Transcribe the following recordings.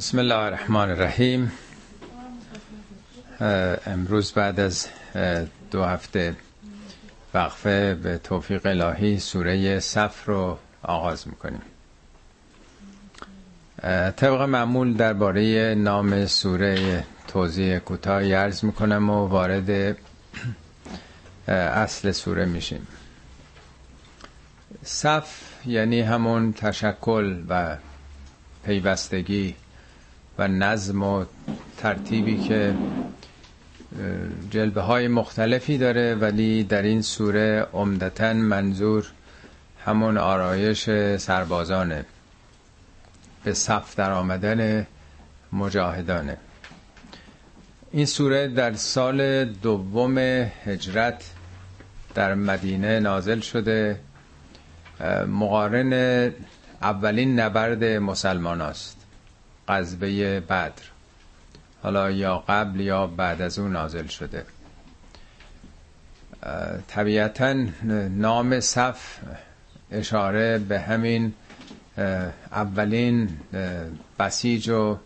بسم الله الرحمن الرحیم امروز بعد از دو هفته وقفه به توفیق الهی سوره صف رو آغاز می‌کنیم. طبق معمول درباره نام سوره توضیح کوتاهی عرض می‌کنم و وارد اصل سوره میشیم. صف یعنی همون تشکل و پیوستگی و نظم و ترتیبی که جلبه های مختلفی داره ولی در این سوره عمدتا منظور همون آرایش سربازانه. به صف در آمدن مجاهدانه. این سوره در سال دوم هجرت در مدینه نازل شده. مقارن اولین نبرد مسلمان است قذبه بدر. حالا یا قبل یا بعد از اون نازل شده. طبیعتا نام صف اشاره به همین اولین بسیج و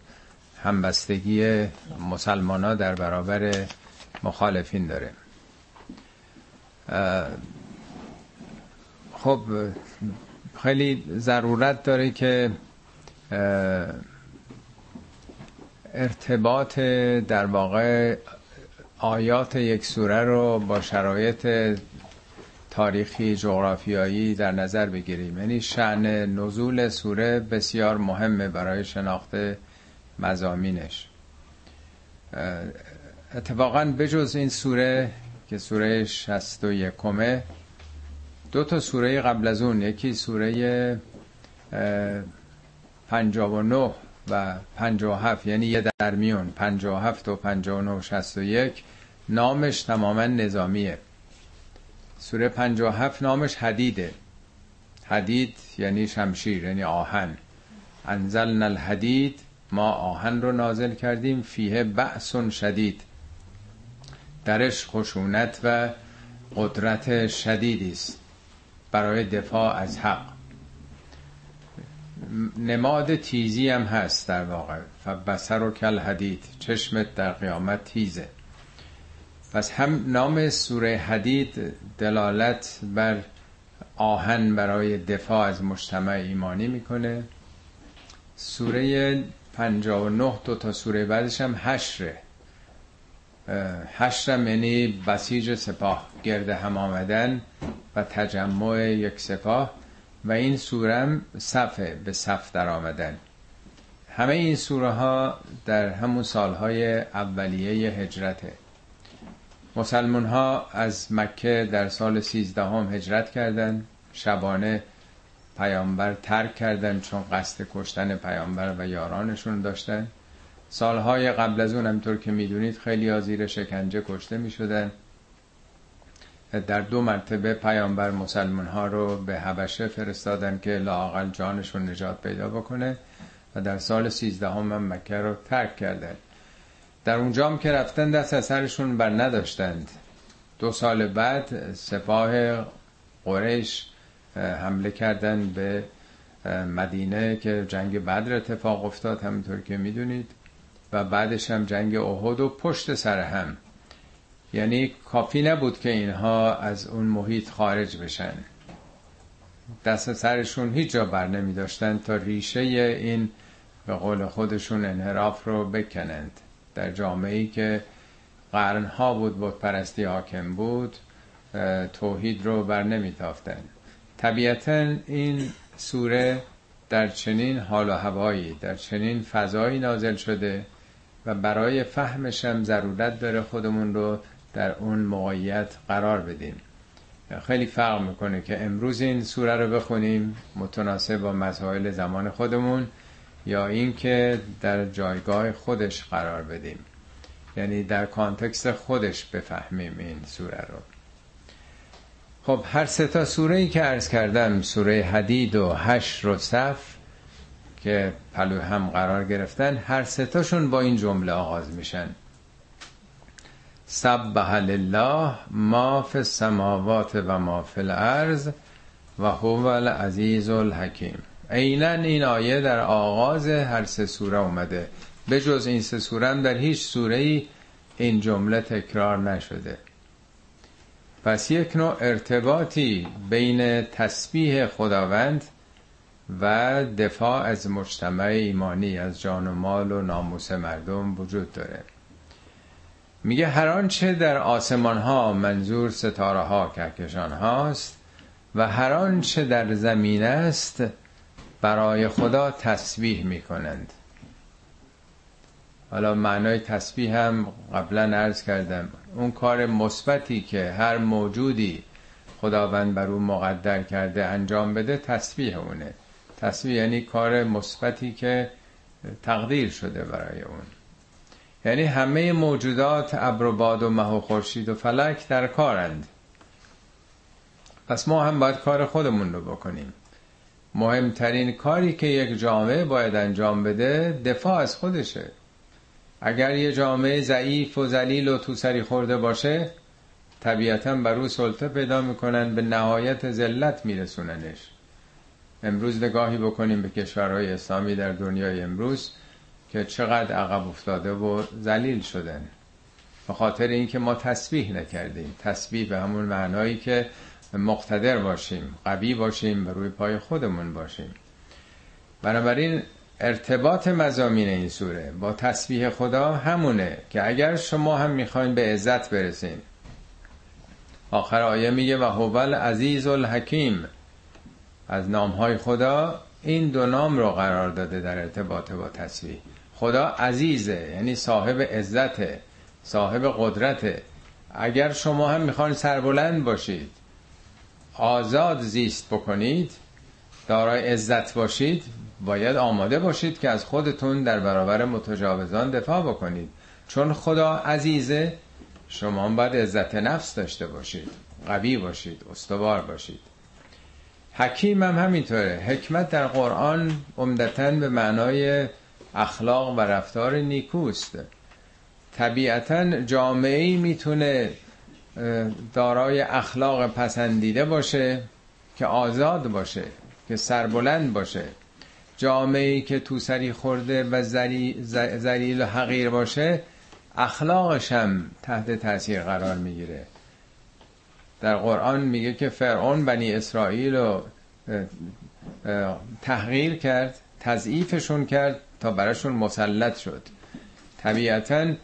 همبستگی مسلمان ها در برابر مخالفین داره. خب خیلی ضرورت داره که ارتباط در واقع آیات یک سوره رو با شرایط تاریخی جغرافیایی در نظر بگیریم. یعنی شعن نزول سوره بسیار مهمه برای شناخت مزامینش اتفاقا بجز این سوره که سوره 61 دو تا سوره قبل از اون یکی سوره 59 و 57 یعنی یه درمیون 57 و 59 و 61 نامش تماما نظامیه. سوره 57 نامش حدیده. حدید یعنی شمشیر یعنی آهن. انزلنا الحدید ما آهن رو نازل کردیم فیه بأس شدید. درش خشونت و قدرت شدیدی است برای دفاع از حق. نماد تیزی هم هست در واقع. فبسر و کل حدید. چشمت در قیامت تیزه. پس هم نام سوره حدید دلالت بر آهن برای دفاع از مجتمع ایمانی می‌کنه. سوره 59 دو تا سوره بعدش هم حشره. حشرم یعنی بسیج سپاه گرد هم آمدن و تجمع یک سپاه. و این سورم صفه به صف در آمدن. همه این سوره ها در همون سالهای اولیه هجرته. مسلمون ها از مکه در سال سیزدهم هجرت کردند. شبانه پیامبر ترک کردن چون قصد کشتن پیامبر و یارانشون داشتن. سالهای قبل از اون همطور که می‌دونید خیلی زیر شکنجه کشته می‌شدن. در دو مرتبه پیامبر مسلمان ها رو به حبشه فرستادن که لاقل جانشون نجات پیدا بکنه و در سال سیزدهم هم مکه رو ترک کردن. در اونجا هم که رفتن دست از سرشون بر نداشتند. دو سال بعد سپاه قریش حمله کردن به مدینه که جنگ بدر اتفاق افتاد همینطور که می‌دونید. و بعدش هم جنگ احد و پشت سر هم. یعنی کافی نبود که اینها از اون محیط خارج بشن. دست سرشون هیچ جا بر نمی داشتن تا ریشه این به قول خودشون انحراف رو بکنند. در جامعه ای که قرنها بود بود پرستی حاکم بود توحید رو بر نمی تافتن طبیعتا این سوره در چنین حال و هوایی در چنین فضایی نازل شده و برای فهمش هم ضرورت داره خودمون رو در اون موقعیت قرار بدیم. خیلی فرق می‌کنه که امروز این سوره رو بخونیم متناسب با مسائل زمان خودمون یا اینکه در جایگاه خودش قرار بدیم. یعنی در context خودش بفهمیم این سوره رو. خب هر سه تا سوره ای که عرض کردم سوره حدید و حشر و صف که پلو هم قرار گرفتن هر سه تاشون با این جمله آغاز میشن. سبح لله ما فی السماوات و ما فی الارض و هو العزیز الحکیم. عینا این آیه در آغاز هر سه سوره اومده. به جز این سه سوره هم در هیچ سوره ای این جمله تکرار نشده. پس یک نوع ارتباطی بین تسبیح خداوند و دفاع از مجتمع ایمانی از جان و مال و ناموس مردم وجود داره. میگه هر آنچه در آسمان ها منظور ستاره ها کهکشان هاست و هر آنچه در زمین است برای خدا تسبیح می‌کنند. حالا معنای تسبیح هم قبلا عرض کردم. اون کار مثبتی که هر موجودی خداوند بر اون مقدر کرده انجام بده تسبیح اونه. تسبیح یعنی کار مثبتی که تقدیر شده برای اون. یعنی همه موجودات ابر و باد و مه و خورشید و فلک در کارند. پس ما هم باید کار خودمون رو بکنیم. مهمترین کاری که یک جامعه باید انجام بده دفاع از خودشه. اگر یه جامعه ضعیف و ذلیل و تو سری خورده باشه طبیعتا بر او سلطه پیدا می‌کنن به نهایت ذلت میرسوننش. امروز نگاهی بکنیم به کشورهای اسلامی در دنیای امروز. که چقدر عقب افتاده و ذلیل شدن. به خاطر اینکه ما تسبیح نکردیم. تسبیح به همون معنایی که مقتدر باشیم قوی باشیم و روی پای خودمون باشیم. بنابراین ارتباط مزامین این سوره با تسبیح خدا همونه که اگر شما هم می‌خواین به عزت برسین. آخر آیه میگه و هوال عزیز الحکیم. از نامهای خدا این دو نام رو قرار داده در ارتباط با تسبیح. خدا عزیزه یعنی صاحب عزته صاحب قدرته. اگر شما هم می‌خواین سربلند باشید آزاد زیست بکنید دارای عزت باشید باید آماده باشید که از خودتون در برابر متجاوزان دفاع بکنید. چون خدا عزیزه شما باید عزت نفس داشته باشید قوی باشید استوار باشید. حکیم هم همینطوره. حکمت در قرآن عمدتا به معنای اخلاق و رفتار نیکوست. طبیعتا جامعه می‌تونه دارای اخلاق پسندیده باشه که آزاد باشه که سربلند باشه. جامعه که تو سری خورده و زلیل و حقیر باشه اخلاقش هم تحت تاثیر قرار می‌گیره. در قرآن میگه که فرعون بنی اسرائیل رو تحقیر کرد. تضعیفشون کرد تا براشون مسلط شد. طبیعتا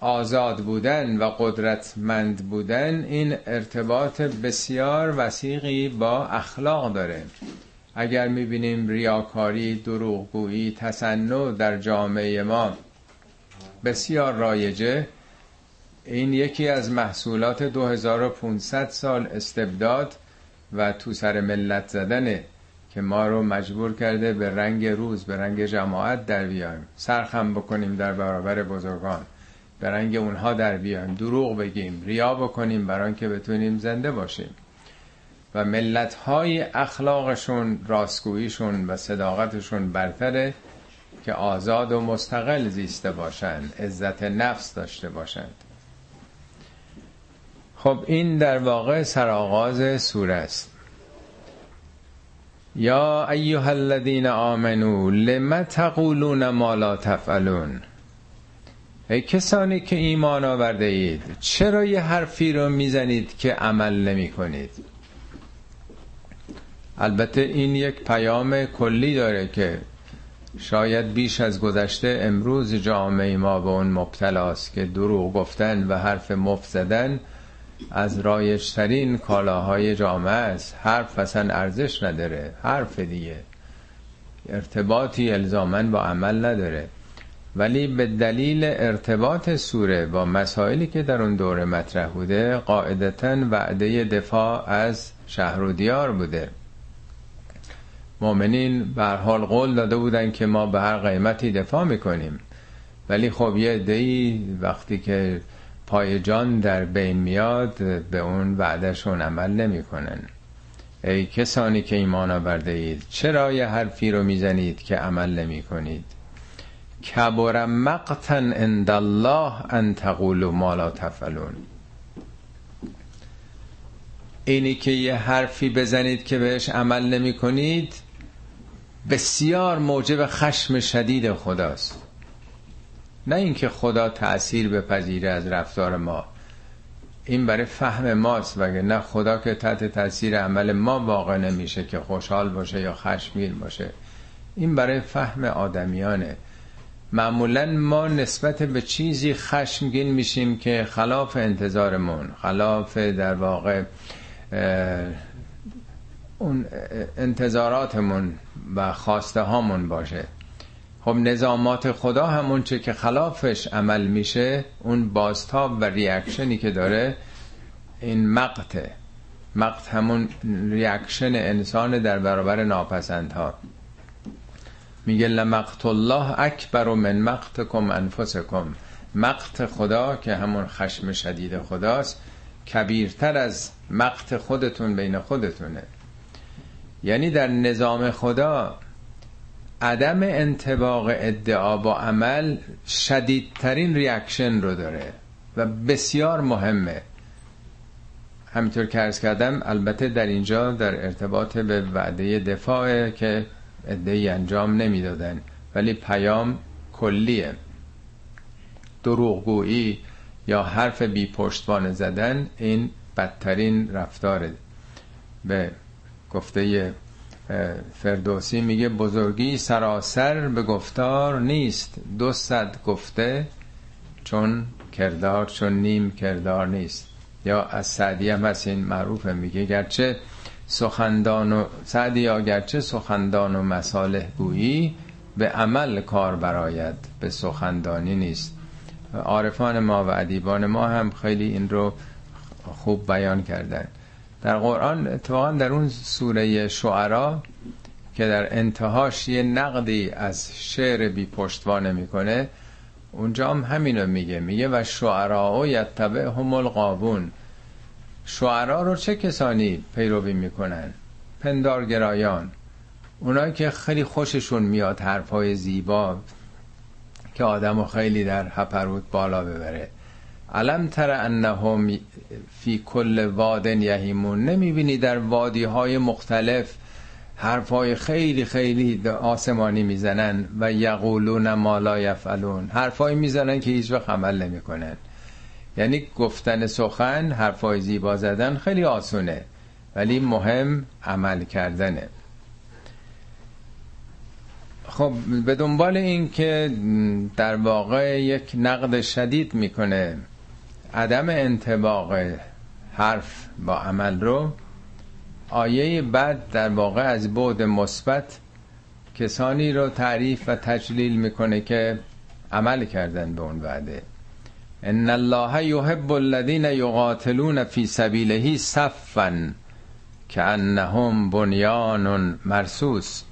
آزاد بودن و قدرتمند بودن این ارتباط بسیار وسیقی با اخلاق داره. اگر می‌بینیم ریاکاری، دروغگویی، تصنع در جامعه ما بسیار رایجه این یکی از محصولات 2500 سال استبداد و تو سر ملت زدنه که ما رو مجبور کرده به رنگ روز به رنگ جماعت در بیایم سرخم بکنیم در برابر بزرگان. به رنگ اونها در بیایم دروغ بگیم ریا بکنیم برای که بتونیم زنده باشیم. و ملت های اخلاقشون راستگوییشون و صداقتشون برتره که آزاد و مستقل زیسته باشند عزت نفس داشته باشند. خب این در واقع سرآغاز سوره است. یا ایها الذین آمنو لم تقولون ما لا تفعلون؟ ای کسانی که ایمان آورده اید چرا یه حرفی رو می‌زنید که عمل نمی کنید؟ البته این یک پیام کلی داره که شاید بیش از گذشته امروز جامعه ما به اون مبتلاست که دروغ گفتن و حرف مفت زدن از رایشترین کالاهای جامعه است. حرف اصلا ارزش نداره. حرف دیگه. ارتباطی الزامن با عمل نداره. ولی به دلیل ارتباط سوره با مسائلی که در اون دوره مطرح بوده قاعدتا وعده دفاع از شهر و دیار بوده. مؤمنین به حال قول داده بودن که ما به هر قیمتی دفاع می‌کنیم. ولی خب یه دی وقتی که پای جان در بین میاد به اون وعدشون عمل نمی‌کنن. ای کسانی که ایمان آورده اید چرا یه حرفی رو می‌زنید که عمل نمی کنید کبر مقتن عند الله ان تقولوا ما لا تفعلون. اینی که یه حرفی بزنید که بهش عمل نمی کنید بسیار موجب خشم شدید خداست. نه اینکه خدا تأثیر بپذیره از رفتار ما. این برای فهم ماست وگه نه خدا که تحت تاثیر عمل ما واقع نمیشه که خوشحال باشه یا خشمگین باشه. این برای فهم آدمیانه. معمولا ما نسبت به چیزی خشمگین میشیم که خلاف انتظارمون خلاف در واقع اون انتظاراتمون و خواسته هامون باشه. خب نظامات خدا همون چه که خلافش عمل میشه اون بازتاب و reaction ی که داره این مقته مقت همون reaction انسان در برابر ناپسندها. میگه لمقت الله اکبر من مقتکم انفسکم. مقت خدا که همون خشم شدید خداست کبیرتر از مقت خودتون بین خودتونه. یعنی در نظام خدا عدم انتباق ادعا با عمل شدیدترین ریاکشن رو داره و بسیار مهمه. همینطور که ارز کردم البته در اینجا در ارتباط به وعده دفاع که ادهی انجام نمی‌دادن ولی پیام کلیه. دروغگویی یا حرف بی پشتوانه زدن این بدترین رفتاره. به گفته فردوسی میگه بزرگی سراسر به گفتار نیست. دو صد گفته چون کردار چون نیم کردار نیست. یا از سعدی هم هست این معروفه میگه گرچه سخندان و سعدی گرچه سخندان و مساله گویی به عمل کار براید به سخندانی نیست. عارفان ما و ادیبان ما هم خیلی این رو خوب بیان کردن. در قرآن اتفاقا در اون سوره شعرا که در انتهاش یه نقدی از شعر بی پشتوانه می‌کنه اونجا هم همینو میگه. میگه و شعرا و یتبع هم القابون شعرا رو چه کسانی پیروی می‌کنن؟ پندارگرایان. اونایی که خیلی خوششون میاد حرفای زیبا که آدمو خیلی در هپروت بالا ببره. علم تر انهم فی کل وادن یهیمون؟ نمی‌بینی در وادی های مختلف حرفای خیلی خیلی آسمانی می‌زنن و یقولون ما لا یفعلون. حرفای می‌زنن که هیچ وقت عمل نمی‌کنن. یعنی گفتن سخن حرفای زیبا زدن خیلی آسونه ولی مهم عمل کردنه. خب به دنبال این که در واقع یک نقد شدید می‌کنه. عدم انتباق حرف با عمل رو آیه بعد در واقع از بعد مثبت کسانی رو تعریف و تجلیل می‌کنه که عمل کردن به اون وعده. ان الله یحب الذین یقاتلون فی سبیله صفا کانهم بنیان مرصوص.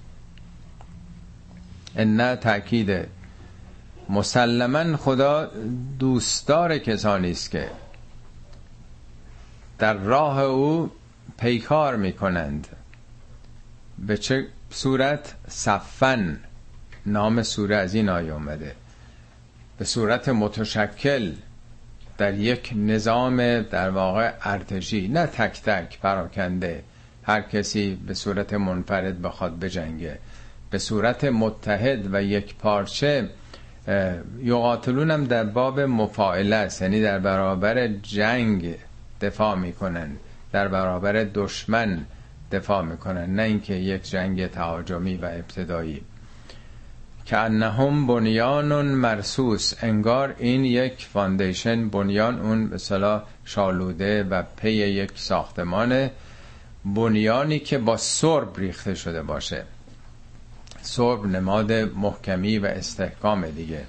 ان تاکید مسلما خدا دوستدار کسانی است که در راه او پیکار می‌کنند. به چه صورت؟ صفن نام سوره از این آیه اومده. به صورت متشکل در یک نظام در واقع ارتشی نه تک تک پراکنده. هر کسی به صورت منفرد بخواد بجنگه. به صورت متحد و یک پارچه یقاتلون هم در باب مفاعله است. یعنی در برابر جنگ دفاع می‌کنن. در برابر دشمن دفاع می‌کنن. نه اینکه یک جنگ تهاجمی و ابتدایی. کانهم بنیان مرصوص. انگار این یک foundation بنیان اون به شالوده و پی یک ساختمان بنیانی که با سرب ریخته شده باشه. سرب نماد محکمی و استحکام دیگه.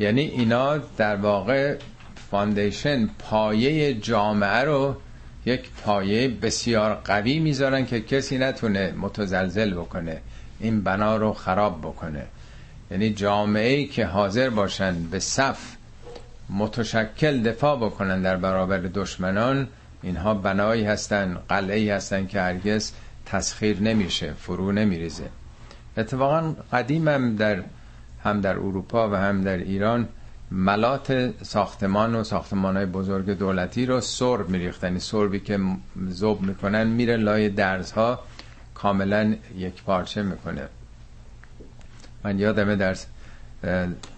یعنی اینا در واقع foundation پایه جامعه رو یک پایه بسیار قوی می‌ذارن که کسی نتونه متزلزل بکنه این بنا رو خراب بکنه. یعنی جامعه که حاضر باشن به صف متشکل دفاع بکنن در برابر دشمنان اینها بنایی هستن قلعه هستن که هرگز تسخیر نمیشه فرو نمیریزه. اتفاقا قدیم هم در هم در اروپا و هم در ایران ملات ساختمان و ساختمان های بزرگ دولتی رو سرب میریختن. یعنی سربی که زوب می‌کنن میره لای درزها کاملا یک پارچه می‌کنه. من یادمه در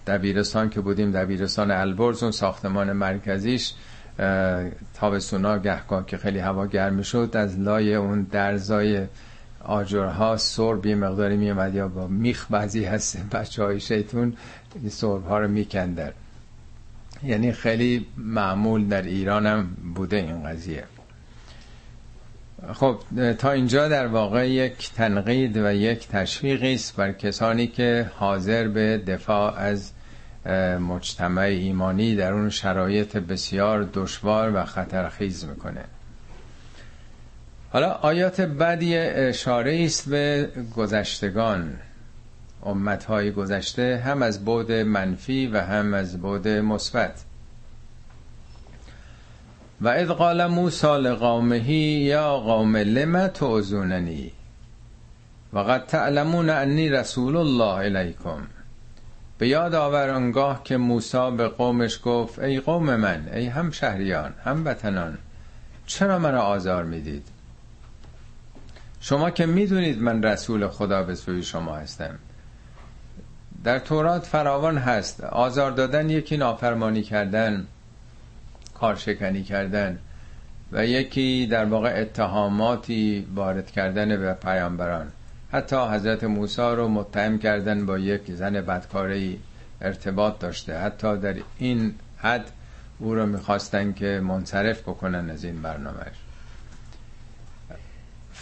دبیرستان که بودیم دبیرستان البرز اون ساختمان مرکزیش تابستونا گهگاه که خیلی هوا گرم شد از لای اون درزای آجرها سرب یه مقداری میومد یا با میخ بعضی هست بچه های شیطون سرب ها رو میکندن. یعنی خیلی معمول در ایران هم بوده این قضیه. خب تا اینجا در واقع یک تنقید و یک تشویقی است بر کسانی که حاضر به دفاع از مجتمع ایمانی در اون شرایط بسیار دشوار و خطرخیز می‌کنه. حالا آیات بعدی اشاره است به گذشتگان. امتهای گذشته هم از بود منفی و هم از بود مثبت. و اذ قال موسی لقومه یا قوم لم و قد تعلمون انی رسول الله الیکم. به یاد آور انگاه که موسی به قومش گفت ای قوم من ای هم شهریان هم وطنان چرا مرا آزار می‌دید؟ شما که می‌دونید من رسول خدا به سوی شما هستم. در تورات فراوان هست. آزار دادن یکی نافرمانی کردن کارشکنی کردن و یکی در واقع اتهاماتی وارد کردن به پیامبران. حتی حضرت موسی رو متهم کردن با یک زن بدکاری ارتباط داشته. حتی در این حد او رو می‌خواستن که منصرف بکنن از این برنامهش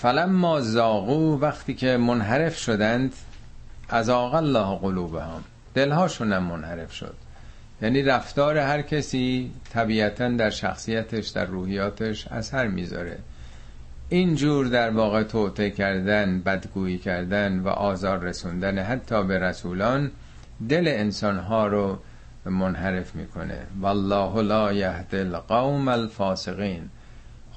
فلما زاغو وقتی که منحرف شدند از الله قلوبهم. دلهاشون هم منحرف شد. یعنی رفتار هر کسی طبیعتا در شخصیتش در روحیاتش اثر می‌ذاره. اینجور در واقع توته کردن بدگویی کردن و آزار رسوندن حتی به رسولان دل انسانها رو منحرف می‌کنه. والله لا یهد القوم الفاسقین.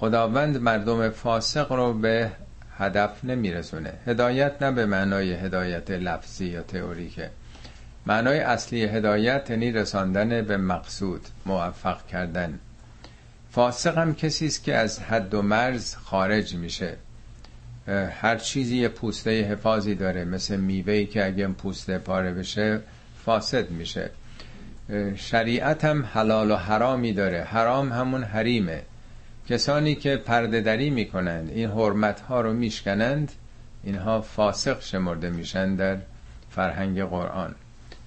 خداوند مردم فاسق رو به هدف نمیرسونه. هدایت نه به معنای هدایت لفظی یا تئوریکه. معنای اصلی هدایت یعنی رساندن به مقصود موفق کردن. فاسق هم کسی است که از حد و مرز خارج میشه. هر چیزی یه پوسته حفاظی داره مثل میوهی که اگه پوسته پاره بشه فاسد میشه. شریعت هم حلال و حرامی داره. حرام همون حریمه. کسانی که پرده دری می‌کنند این حرمت ها رو میشکنند اینها فاسق شمرده میشن در فرهنگ قرآن.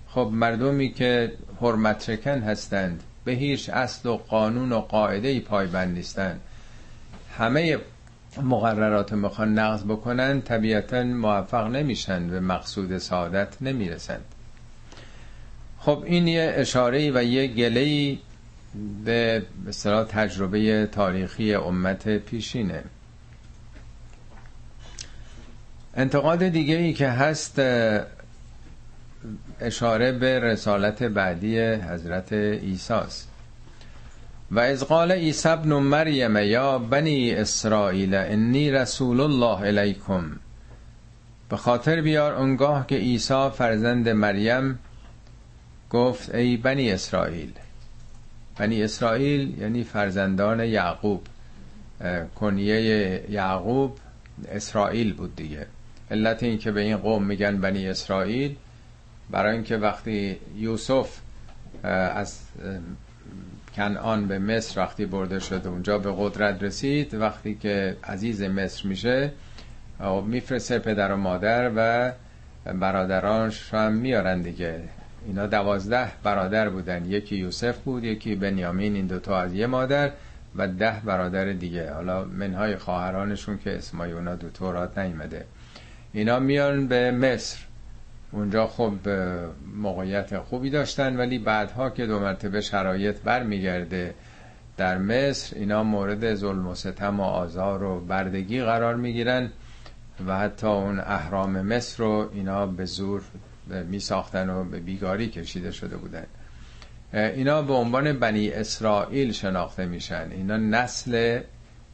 خب مردمی که حرمت شکن هستند به هیچ اصل و قانون و قاعده ای پایبند نیستند. همه مقررات می‌خوان نقض بکنن طبیعتا موفق نمیشن به مقصود سعادت نمی‌رسند. خب این یه اشاره و یه گله به مثلا تجربه تاریخی امت پیشینه. انتقاد دیگه ای که هست اشاره به رسالت بعدی حضرت ایساست و از قال عیسی ابن مریم یا بنی اسرائیل انی رسول الله الیکم به خاطر بیار اونگاه که عیسی فرزند مریم گفت ای بنی اسرائیل بنی اسرائیل یعنی فرزندان یعقوب. کنیه یعقوب اسرائیل بود دیگه. علت این که به این قوم میگن بنی اسرائیل برای اینکه وقتی یوسف از کنعان به مصر وقتی برده شد اونجا به قدرت رسید وقتی که عزیز مصر میشه میفرسته پدر و مادر و برادرانش هم میارن دیگه. اینا دوازده برادر بودن. یکی یوسف بود یکی بنیامین این دوتا از یه مادر و ده برادر دیگه. حالا منهای خواهرانشون که اسمای اونا دو تورات نیمده اینا میان به مصر. اونجا خب موقعیت خوبی داشتن ولی بعدها که دو مرتبه شرایط برمیگرده در مصر اینا مورد ظلم و ستم و آزار و بردگی قرار می‌گیرن و حتی اون اهرام مصر رو اینا به زور می ساختن و به بیگاری کشیده شده بودن. اینا به عنوان بنی اسرائیل شناخته میشن. اینا نسل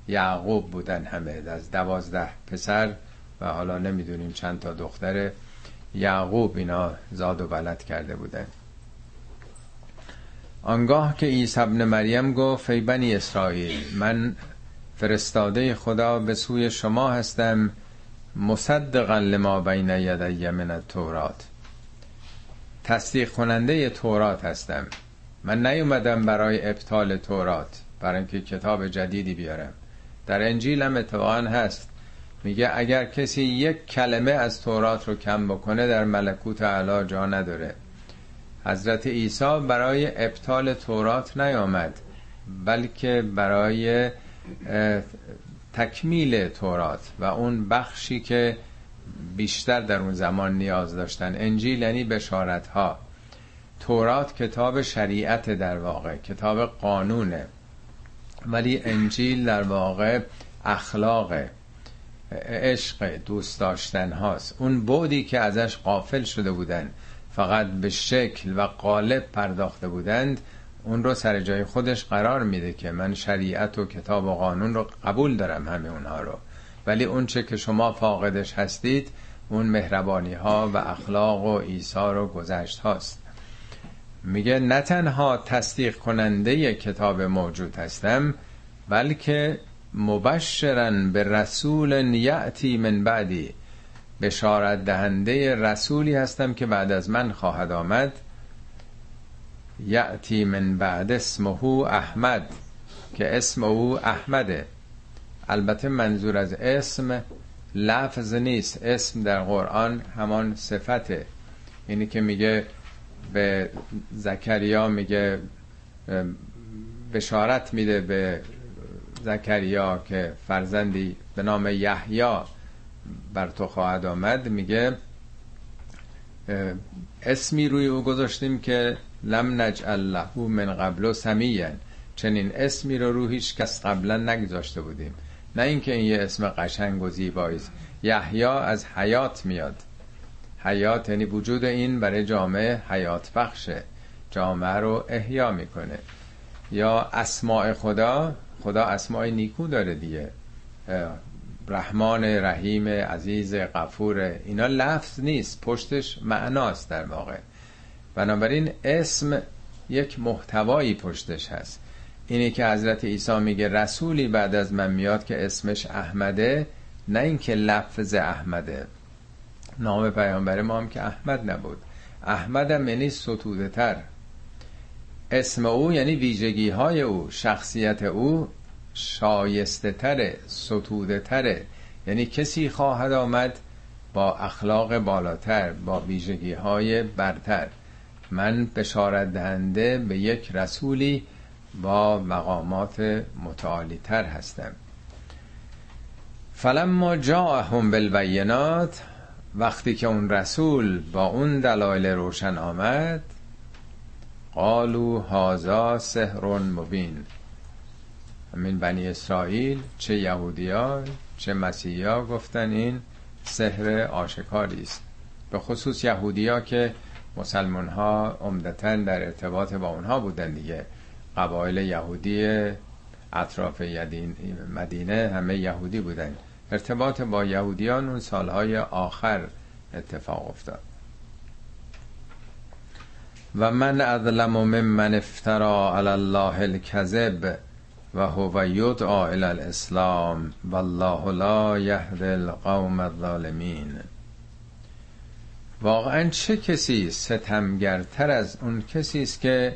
یعقوب بودن همه. از دوازده پسر و حالا نمی‌دونیم چند تا دختر یعقوب اینا زاد و بلد کرده بودن. آنگاه که عیسی ابن مریم گفت ای بنی اسرائیل من فرستاده خدا به سوی شما هستم مصدقا لما بین یدی من التورات. تصدیق کننده تورات هستم. من نیومدم برای ابطال تورات برای اینکه کتاب جدیدی بیارم. در انجیل هم اتفاقا هست. میگه اگر کسی یک کلمه از تورات رو کم بکنه در ملکوت اعلی جا نداره. حضرت عیسی برای ابطال تورات نیامد بلکه برای تکمیل تورات و اون بخشی که بیشتر در اون زمان نیاز داشتن. انجیل یعنی بشارت ها تورات کتاب شریعت در واقع کتاب قانونه. ولی انجیل در واقع اخلاق عشق دوست داشتن هاست. اون بودی که ازش قافل شده بودن فقط به شکل و قالب پرداخته بودند اون رو سر جای خودش قرار میده که من شریعت و کتاب و قانون رو قبول دارم همه اونها رو. ولی اون چه که شما فاقدش هستید اون مهربانی ها و اخلاق و ایثار و گذشت هاست. میگه نه تنها تصدیق کننده کتاب موجود هستم بلکه مبشرن به رسول یعتی من بعدی. بشارت دهنده رسولی هستم که بعد از من خواهد آمد. یعتی من بعد اسمه احمد که اسم او احمده. البته منظور از اسم لفظ نیست. اسم در قرآن همان صفته. اینی که میگه به زکریا میگه بشارت میده به زکریا که فرزندی به نام یحیی بر تو خواهد آمد. میگه اسمی روی او گذاشتیم که لم نجعل له من قبل و سمیین چنین اسمی رو رو کس قبلا نگذاشته بودیم. نه اینکه این یه اسم قشنگ و زیبایی است. یحیی از حیات میاد. حیات یعنی وجود این برای جامعه حیات بخشه. جامعه رو احیا می‌کنه. یا اسماع خدا خدا اسماع نیکو داره دیگه. رحمان رحیم عزیز غفور اینا لفظ نیست پشتش معناست در واقع. بنابراین اسم یک محتوایی پشتش هست. اینی که حضرت عیسی میگه رسولی بعد از من میاد که اسمش احمده نه اینکه لفظ احمده. نام پیامبر ما هم که احمد نبود. احمد هم یعنی ستوده تر اسم او یعنی ویژگی های او شخصیت او شایسته تره ستوده تره یعنی کسی خواهد آمد با اخلاق بالاتر با ویژگی های برتر. من بشارت دهنده به یک رسولی با مقامات متعالی تر هستم فلما جاءهم بالبینات وقتی که اون رسول با اون دلایل روشن آمد قالو هازا سحر مبین. همین بنی اسرائیل چه یهودیا چه مسیحیا گفتن این سحر آشکاری است. به خصوص یهودیا که مسلمان ها عمدتا در ارتباط با اونها بودن دیگه. قبایل یهودی اطراف مدینه همه یهودی بودن. ارتباط با یهودیان اون سالهای آخر اتفاق افتاد. و من اظلم ممن افترا علی الله الكذب و هو یدعا الى الاسلام والله لا یهد القوم الظالمین. واقعا چه کسی ستمگرتر از اون کسی است که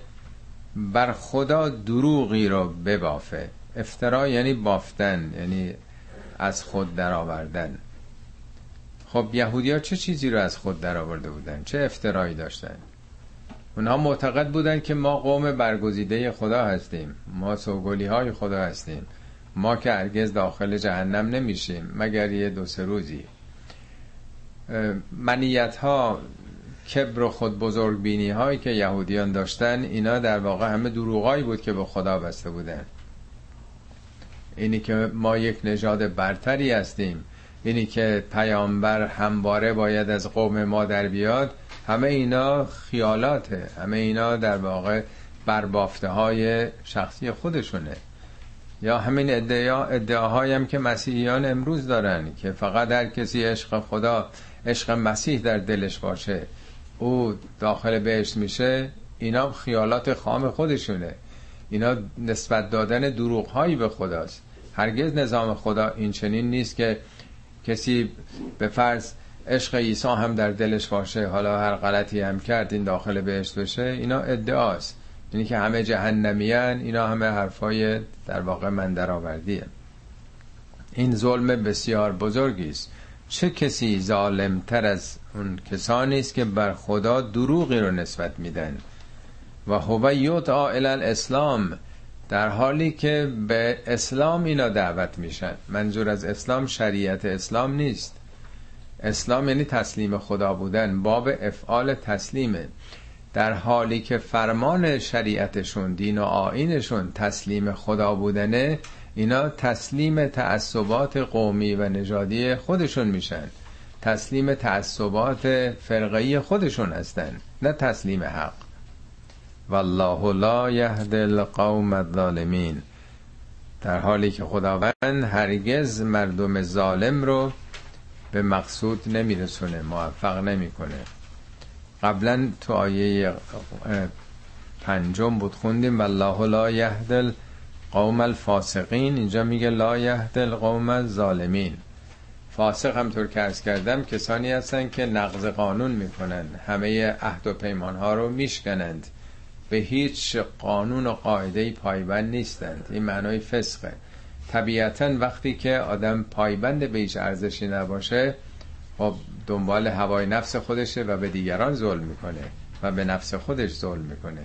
بر خدا دروغی رو ببافه. افترا یعنی بافتن یعنی از خود درآوردن. خب یهودی ها چه چیزی رو از خود درآورده بودن؟ چه افترایی داشتن؟ اونها معتقد بودن که ما قوم برگزیده خدا هستیم. ما سوگلی های خدا هستیم. ما که هرگز داخل جهنم نمیشیم مگر یه دو سه روزی. منیت ها کبر و خود بزرگ بینی هایی که یهودیان داشتن اینا در واقع همه دروغایی بود که به خدا بسته بودن. اینی که ما یک نژاد برتری هستیم اینی که پیامبر همواره باید از قوم ما در بیاد همه اینا خیالاته. همه اینا در واقع بربافته های شخصی خودشونه. یا همین ادعا ادعاهایی هم که مسیحیان امروز دارن که فقط هر کسی عشق خدا عشق مسیح در دلش باشه. او داخل بهشت میشه اینا خیالات خام خودشونه. اینا نسبت دادن دروغ هایی به خداست. هرگز نظام خدا این چنین نیست که کسی به فرض عشق عیسی هم در دلش باشه حالا هر غلطی هم کرد این داخل بهشت بشه. اینا ادعاست. اینی که همه جهنمیان اینا همه حرفای در واقع من درآوردیه. این ظلم بسیار بزرگی است. چه کسی ظالمتر از اون کسانی است که بر خدا دروغی رو نسبت میدن؟ و هو یدعا الی الاسلام در حالی که به اسلام اینا دعوت میشن. منظور از اسلام شریعت اسلام نیست. اسلام یعنی تسلیم خدا بودن باب افعال تسلیمه. در حالی که فرمان شریعتشون دین و آینشون تسلیم خدا بودنه اینا تسلیم تعصبات قومی و نژادی خودشون میشن. تسلیم تعصبات فرقی خودشون هستن نه تسلیم حق. والله لا یهد القوم الظالمین. در حالی که خداوند هرگز مردم ظالم رو به مقصود نمیرسونه موفق نمی‌کنه. قبلا تو آیه پنجم بود خوندیم والله لا یهد قوم الفاسقین. اینجا میگه لا یهد القوم الظالمین. فاسق همطور که ارز کردم کسانی هستن که نقض قانون می‌کنن همه عهد و پیمان ها رو میشکنند. به هیچ قانون و قاعده پایبند نیستند. این معنای فسقه. طبیعتا وقتی که آدم پایبند به هیچ ارزشی نباشه خب دنبال هوای نفس خودشه و به دیگران ظلم می‌کنه و به نفس خودش ظلم می‌کنه.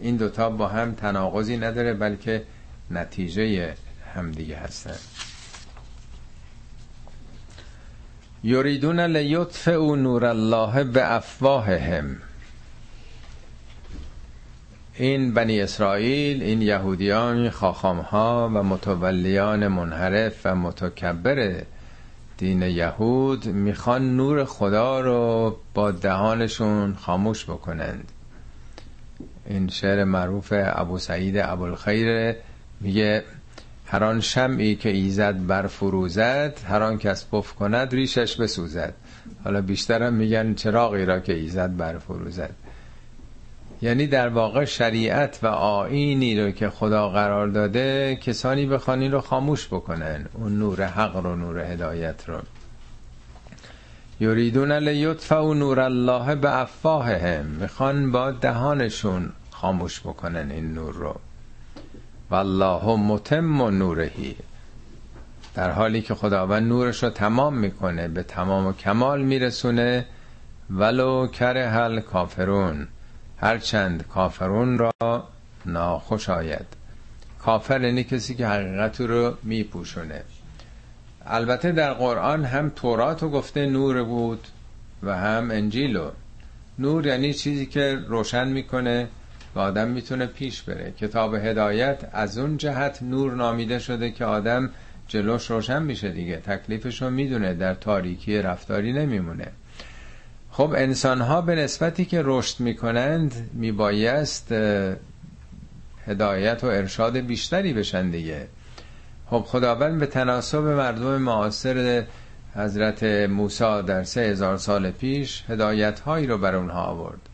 این دوتا با هم تناقضی نداره بلکه نتیجه همدیگه هستن. یریدون لیطفئوا نور الله به افواههم این بنی اسرائیل این یهودیان خاخام ها و متولیان منحرف و متکبر دین یهود می‌خوان نور خدا رو با دهانشون خاموش بکنند. این شعر معروف ابو سعید ابوالخیر میگه هر آن شمعی که ایزد بر فروزد هر آن کس پف کند ریشش بسوزد. حالا بیشترم میگن چراغی را که ایزد بر فروزد یعنی در واقع شریعت و آینی رو که خدا قرار داده کسانی بخوانی رو خاموش بکنن. اون نور حق رو نور هدایت رو. یریدون لیطفئوا نور الله به افواههم می‌خوان با دهانشون خاموش بکنن این نور رو. والله متم نورهی. در حالی که خداوند نورش رو تمام می‌کنه به تمام و کمال میرسونه. ولو کره هل کافرون هرچند کافرون را ناخوش آید. کافر یعنی کسی که حقیقت رو میپوشونه. البته در قرآن هم تورات رو گفته نور بود و هم انجیلو نور یعنی چیزی که روشن می‌کنه. و آدم می‌تونه پیش بره. کتاب هدایت از اون جهت نور نامیده شده که آدم جلوش روشن میشه دیگه. تکلیفش رو می‌دونه در تاریکی رفتاری نمیمونه. خب انسان ها به نسبتی که رشد می‌کنند میبایست هدایت و ارشاد بیشتری بشن دیگه. خب خداوند به تناسب مردم معاصر حضرت موسی در سه هزار سال پیش هدایت هایی رو بر اونها آورد.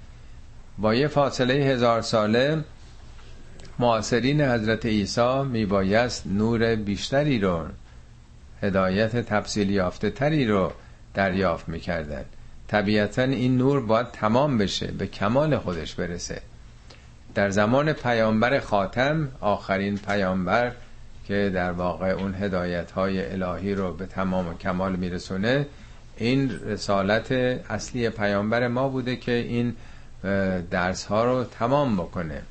با یه فاصله هزار ساله معاصرین حضرت عیسی میبایست نور بیشتری رو هدایت تفصیل یافته تری رو دریافت می‌کردن. طبیعتا این نور باید تمام بشه به کمال خودش برسه. در زمان پیامبر خاتم آخرین پیامبر که در واقع اون هدایت های الهی رو به تمام و کمال میرسونه این رسالت اصلی پیامبر ما بوده که این درس ها رو تمام بکنه.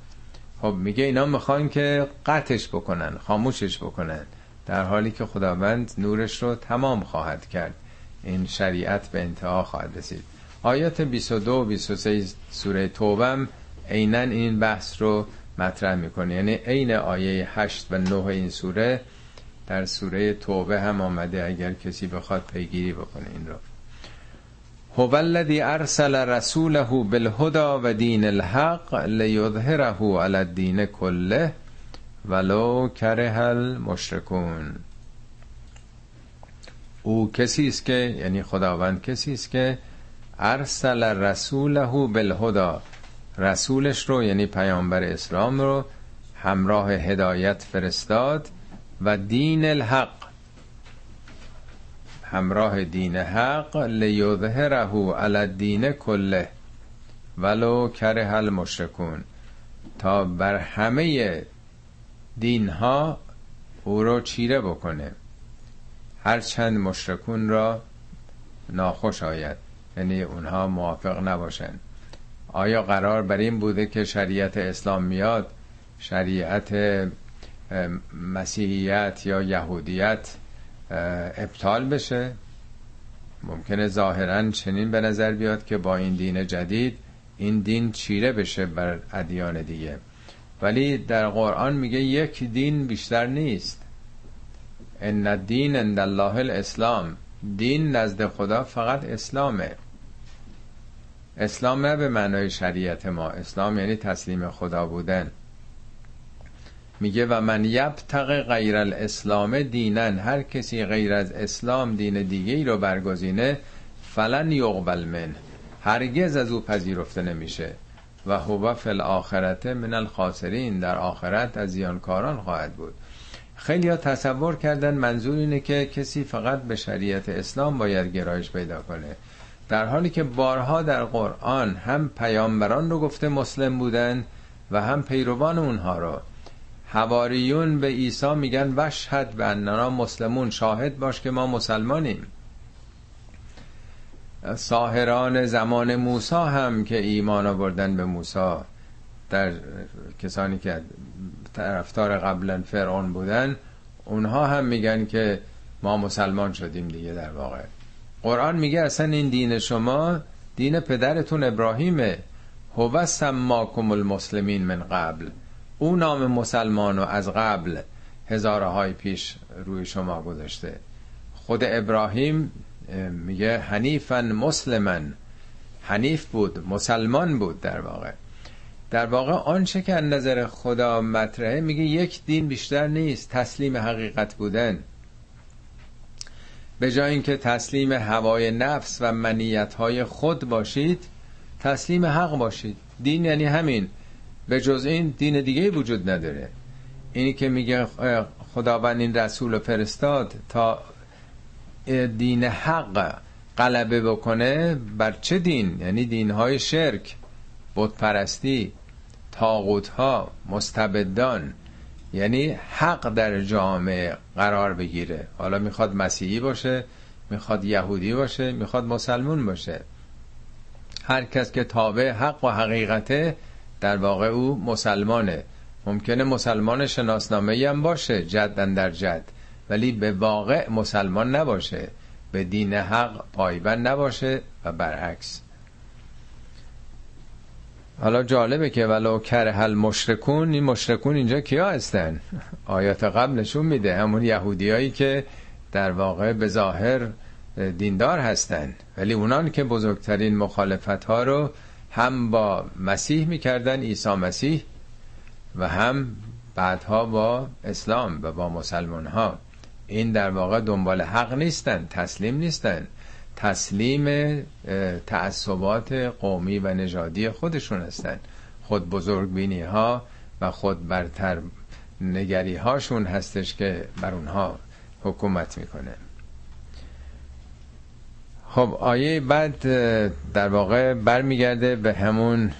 خب میگه اینا می‌خوان که قطعش بکنن خاموشش بکنن در حالی که خداوند نورش رو تمام خواهد کرد. این شریعت به انتها خواهد رسید. آیات 22 و 23 سوره توبم عینا این بحث رو مطرح می‌کنه. یعنی عین آیه 8 و 9 این سوره در سوره توبه هم آمده اگر کسی بخواد پیگیری بکنه این رو. هو الذی ارسل رسوله بالهدى و دین الحق لیظهره علی الدین کله ولو کره المشرکون او کسی است که یعنی خداوند کسی است که ارسل رسوله بالهدى رسولش رو یعنی پیامبر اسلام رو همراه هدایت فرستاد و دین الحق همراه دین حق لیظهره علی الدین کله. ولو کره المشرکون. تا بر همه دین ها او رو چیره بکنه. هرچند مشرکون را ناخوش آید. یعنی اونها موافق نباشن آیا قرار بر این بوده که شریعت اسلام میاد شریعت مسیحیت یا یهودیت؟ ابطال بشه. ممکنه ظاهرا چنین به نظر بیاد که با این دین جدید این دین چیره بشه بر ادیان دیگه. ولی در قرآن میگه یک دین بیشتر نیست. ان الدین عند الله الاسلام. دین نزد خدا فقط اسلامه. اسلام نه به معنای شریعت ما. اسلام یعنی تسلیم خدا بودن. میگه و من یبتق غیر الاسلام دینن هر کسی غیر از اسلام دین دیگه ای رو برگزینه فلن یقبل من هرگز از او پذیرفته نمیشه. و هو فی الاخرت من الخاسرین در آخرت از زیانکاران خواهد بود. خیلی ها تصور کردن منظور اینه که کسی فقط به شریعت اسلام باید گرایش پیدا کنه. در حالی که بارها در قرآن هم پیامبران رو گفته مسلم بودن و هم پیروان اونها رو. حواریون به عیسی میگن وشهد به اننا مسلمون شاهد باش که ما مسلمانیم. ساهران زمان موسی هم که ایمان آوردن به موسی در کسانی که طرفدار قبلا فرعون بودن اونها هم میگن که ما مسلمان شدیم دیگه در واقع. قرآن میگه اصلا این دین شما دین پدرتون ابراهیمه. هو سماکم المسلمین من قبل. او نام مسلمانو از قبل هزارهای پیش روی شما گذاشته. خود ابراهیم میگه حنیفا مسلمن حنیف بود مسلمان بود در واقع. در واقع آنچه که نظر خدا مطرحه میگه یک دین بیشتر نیست تسلیم حقیقت بودن. به جای اینکه تسلیم هوای نفس و منیت های خود باشید تسلیم حق باشید. دین یعنی همین. به جز این دین دیگه وجود نداره. اینی که میگه خداوند این رسول فرستاد تا دین حق غلبه بکنه بر چه دین؟ یعنی دین های شرک بت پرستی تاغوت ها مستبدان. یعنی حق در جامعه قرار بگیره. حالا می‌خواد مسیحی باشه می‌خواد یهودی باشه می‌خواد مسلمون باشه. هر کس که تابع حق و حقیقته در واقع او مسلمانه. ممکنه مسلمان شناسنامه هم باشه جدن در جد. ولی به واقع مسلمان نباشه. به دین حق پایبند نباشه و برعکس. حالا جالبه که ولو کره هل مشرکون این مشرکون اینجا کیا هستن؟ آیات قبل نشون میده. همون یهودیایی که در واقع به ظاهر دیندار هستن. ولی اونان که بزرگترین مخالفت ها رو هم با مسیح می‌کردن عیسی مسیح و هم بعدها با اسلام و با مسلمان ها این در واقع دنبال حق نیستن تسلیم نیستن. تسلیم تعصبات قومی و نژادی خودشون هستن. خود بزرگ بینی ها و خود برتر نگری هاشون هستش که بر اونها حکومت می‌کنه. خب آیه بعد در واقع برمیگرده به همون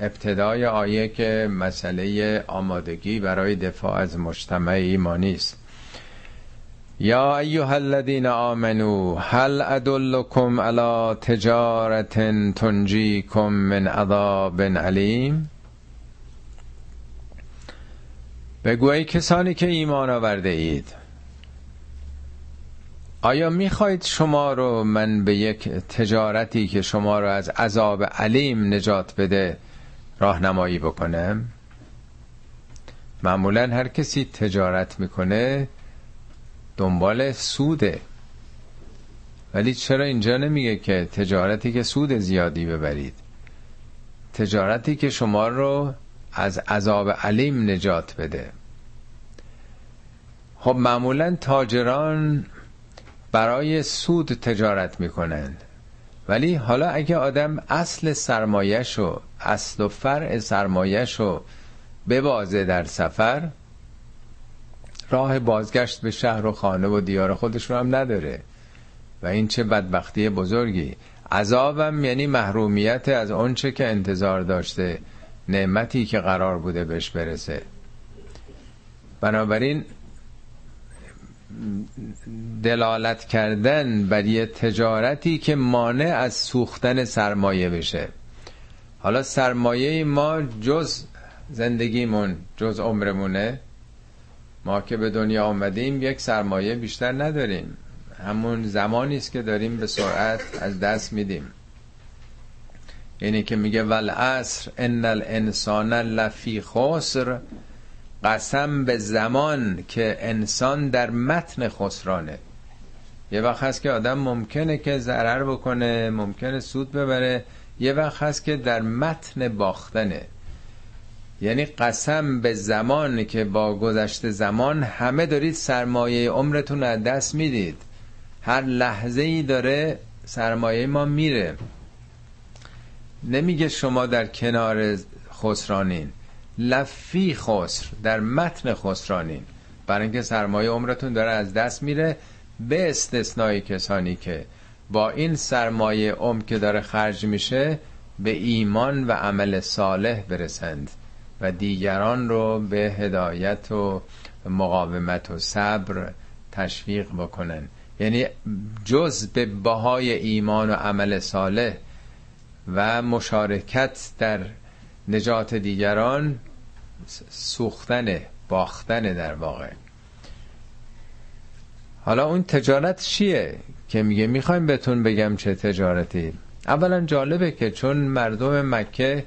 ابتدای آیه که مسئله آمادگی برای دفاع از مجتمع ایمانی است. یا ایها الذین آمنو هل ادلکم علی تجارت تنجیکم من عذاب علیم؟ بگو ای کسانی که ایمان آورده اید. آیا می‌خواهید شما رو من به یک تجارتی که شما رو از عذاب علیم نجات بده راهنمایی بکنم؟ معمولا هر کسی تجارت می‌کنه دنبال سوده. ولی چرا اینجا نمیگه که تجارتی که سود زیادی ببرید؟ تجارتی که شما رو از عذاب علیم نجات بده. خب معمولا تاجران برای سود تجارت می‌کنند. ولی حالا اگه آدم اصل سرمایش و اصل و فرع سرمایش رو ببازه در سفر راه بازگشت به شهر و خانه و دیار خودش رو هم نداره. و این چه بدبختی بزرگی. عذابم یعنی محرومیت از آنچه که انتظار داشته نعمتی که قرار بوده بهش برسه. بنابراین دلالت کردن بر یه تجارتی که مانع از سوختن سرمایه بشه. حالا سرمایه ما جز زندگیمون جز عمرمونه. ما که به دنیا آمدیم یک سرمایه بیشتر نداریم. همون زمانی است که داریم به سرعت از دست میدیم. اینی که میگه ولعصر ان الانسان لفی خسر. قسم به زمان که انسان در متن خسرانه. یه وقت هست که آدم ممکنه که ضرر بکنه ممکنه سود ببره. یه وقت هست که در متن باختنه. یعنی قسم به زمان که با گذشته زمان همه دارید سرمایه عمرتون از دست می‌دید. هر لحظه ای داره سرمایه ما میره. نمیگه شما در کنار خسرانین. لفی خسر در متن خسرانین. برای اینکه سرمایه عمرتون داره از دست میره به استثنای کسانی که با این سرمایه عمر که داره خرج میشه به ایمان و عمل صالح برسند و دیگران رو به هدایت و مقاومت و صبر تشویق بکنن. یعنی جز به بهای ایمان و عمل صالح و مشارکت در نجات دیگران سوختن باختن در واقع. حالا اون تجارت چیه که میگه؟ می‌خوایم بهتون بگم چه تجارتی. اولا جالبه که چون مردم مکه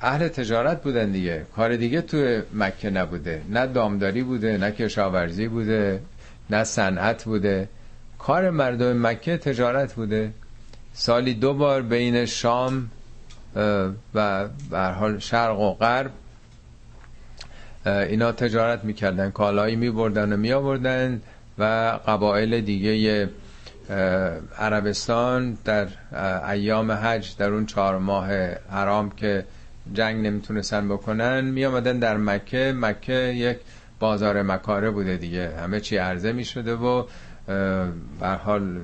اهل تجارت بودن دیگه. کار دیگه تو مکه نبوده. نه دامداری بوده نه کشاورزی بوده نه صنعت بوده. کار مردم مکه تجارت بوده. سالی دو بار بین شام و به حال شرق و غرب اینا تجارت می‌کردن کالایی میبردن و میآوردن و قبایل دیگه عربستان در ایام حج در اون چهار ماه حرام که جنگ نمی‌تونستن بکنن می آمدن در مکه. مکه یک بازار مکاره بوده دیگه. همه چی عرضه می شده و به حال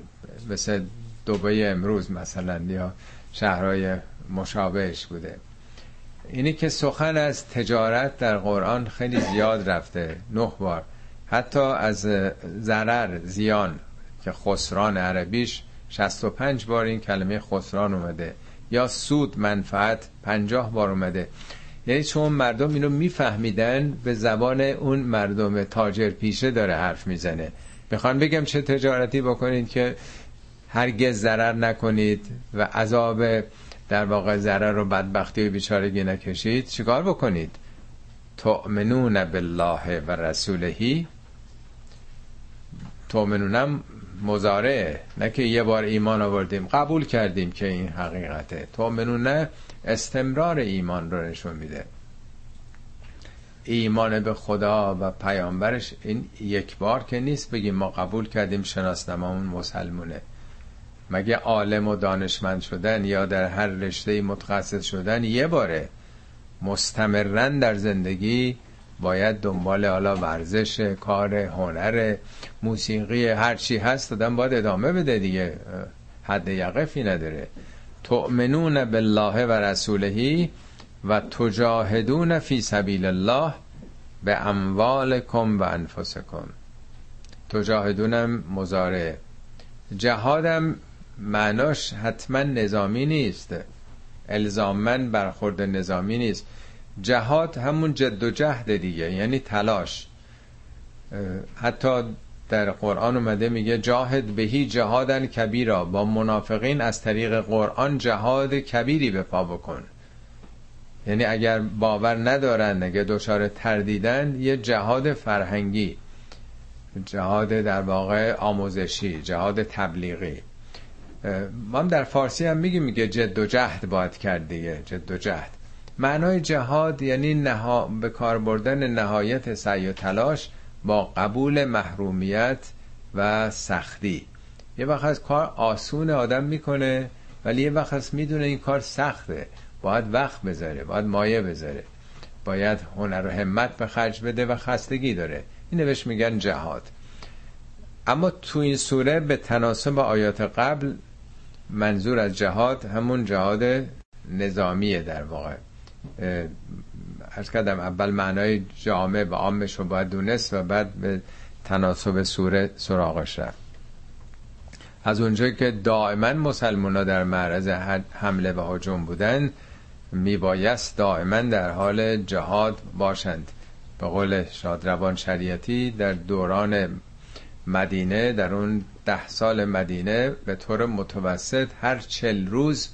مثل دوبه امروز مثلا یا شهرهای مشابهش بوده. اینی که سخن از تجارت در قرآن خیلی زیاد رفته نه بار. حتی از ضرر زیان که خسران عربیش 65 بار این کلمه خسران اومده. یا سود منفعت 50 بار اومده. یعنی چون مردم اینو میفهمیدن به زبان اون مردم تاجر پیشه داره حرف می‌زنه. می‌خوان بگم چه تجارتی بکنید که هرگز ضرر نکنید و عذاب در واقع ضرر و بدبختی و بیچارگی نکشید چیکار بکنید؟ تؤمنون بالله و رسولهی تؤمنونم مزارعه نه که یه بار ایمان آوردیم قبول کردیم که این حقیقته. تؤمنون استمرار ایمان رو نشون میده. ایمان به خدا و پیامبرش این یک بار که نیست بگیم ما قبول کردیم شناسناممون مسلمونه. مگه عالم و دانشمند شدن یا در هر رشته متخصص شدن یه باره مستمرن در زندگی باید دنبال حالا ورزش کار هنر موسیقی هر چی هست دادن باید ادامه بده دیگه حد یقفی نداره. تؤمنون بالله و رسولهی و تجاهدون فی سبیل الله به اموالکم و انفسکم. تجاهدونم مزاره جهادم معناش حتما نظامی نیست. الزامن برخورد نظامی نیست. جهاد همون جد و جهد دیگه یعنی تلاش. حتی در قرآن اومده میگه جاهد بهی جهادن کبیرا با منافقین از طریق قرآن جهاد کبیری به پا بکن. یعنی اگر باور ندارن اگه دچار تردیدن یه جهاد فرهنگی جهاد در واقع آموزشی جهاد تبلیغی. ما هم در فارسی هم میگیم میگه جد و جهد باید کرد دیگه جد و جهد. معنای جهاد یعنی نها... به کار بردن نهایت سعی و تلاش با قبول محرومیت و سختی. یه وقت از کار آسون آدم می‌کنه ولی یه وقت می‌دونه این کار سخته. باید وقت بذاره باید مایه بذاره. باید هنر و همت به خرج بده و خستگی داره. این بهش میگن جهاد. اما تو این سوره به تناسب آیات قبل منظور از جهاد همون جهاد نظامیه در واقع. ارز کردم اول معنای جامع و عامش رو باید دونست و بعد به تناسب سوره سراغش رفت. از اونجایی که دائما مسلمان ها در معرض حمله و هجوم بودن میبایست دائما در حال جهاد باشند. به قول شادروان شریعتی در دوران مدینه در اون ده سال مدینه به طور متوسط هر چل روز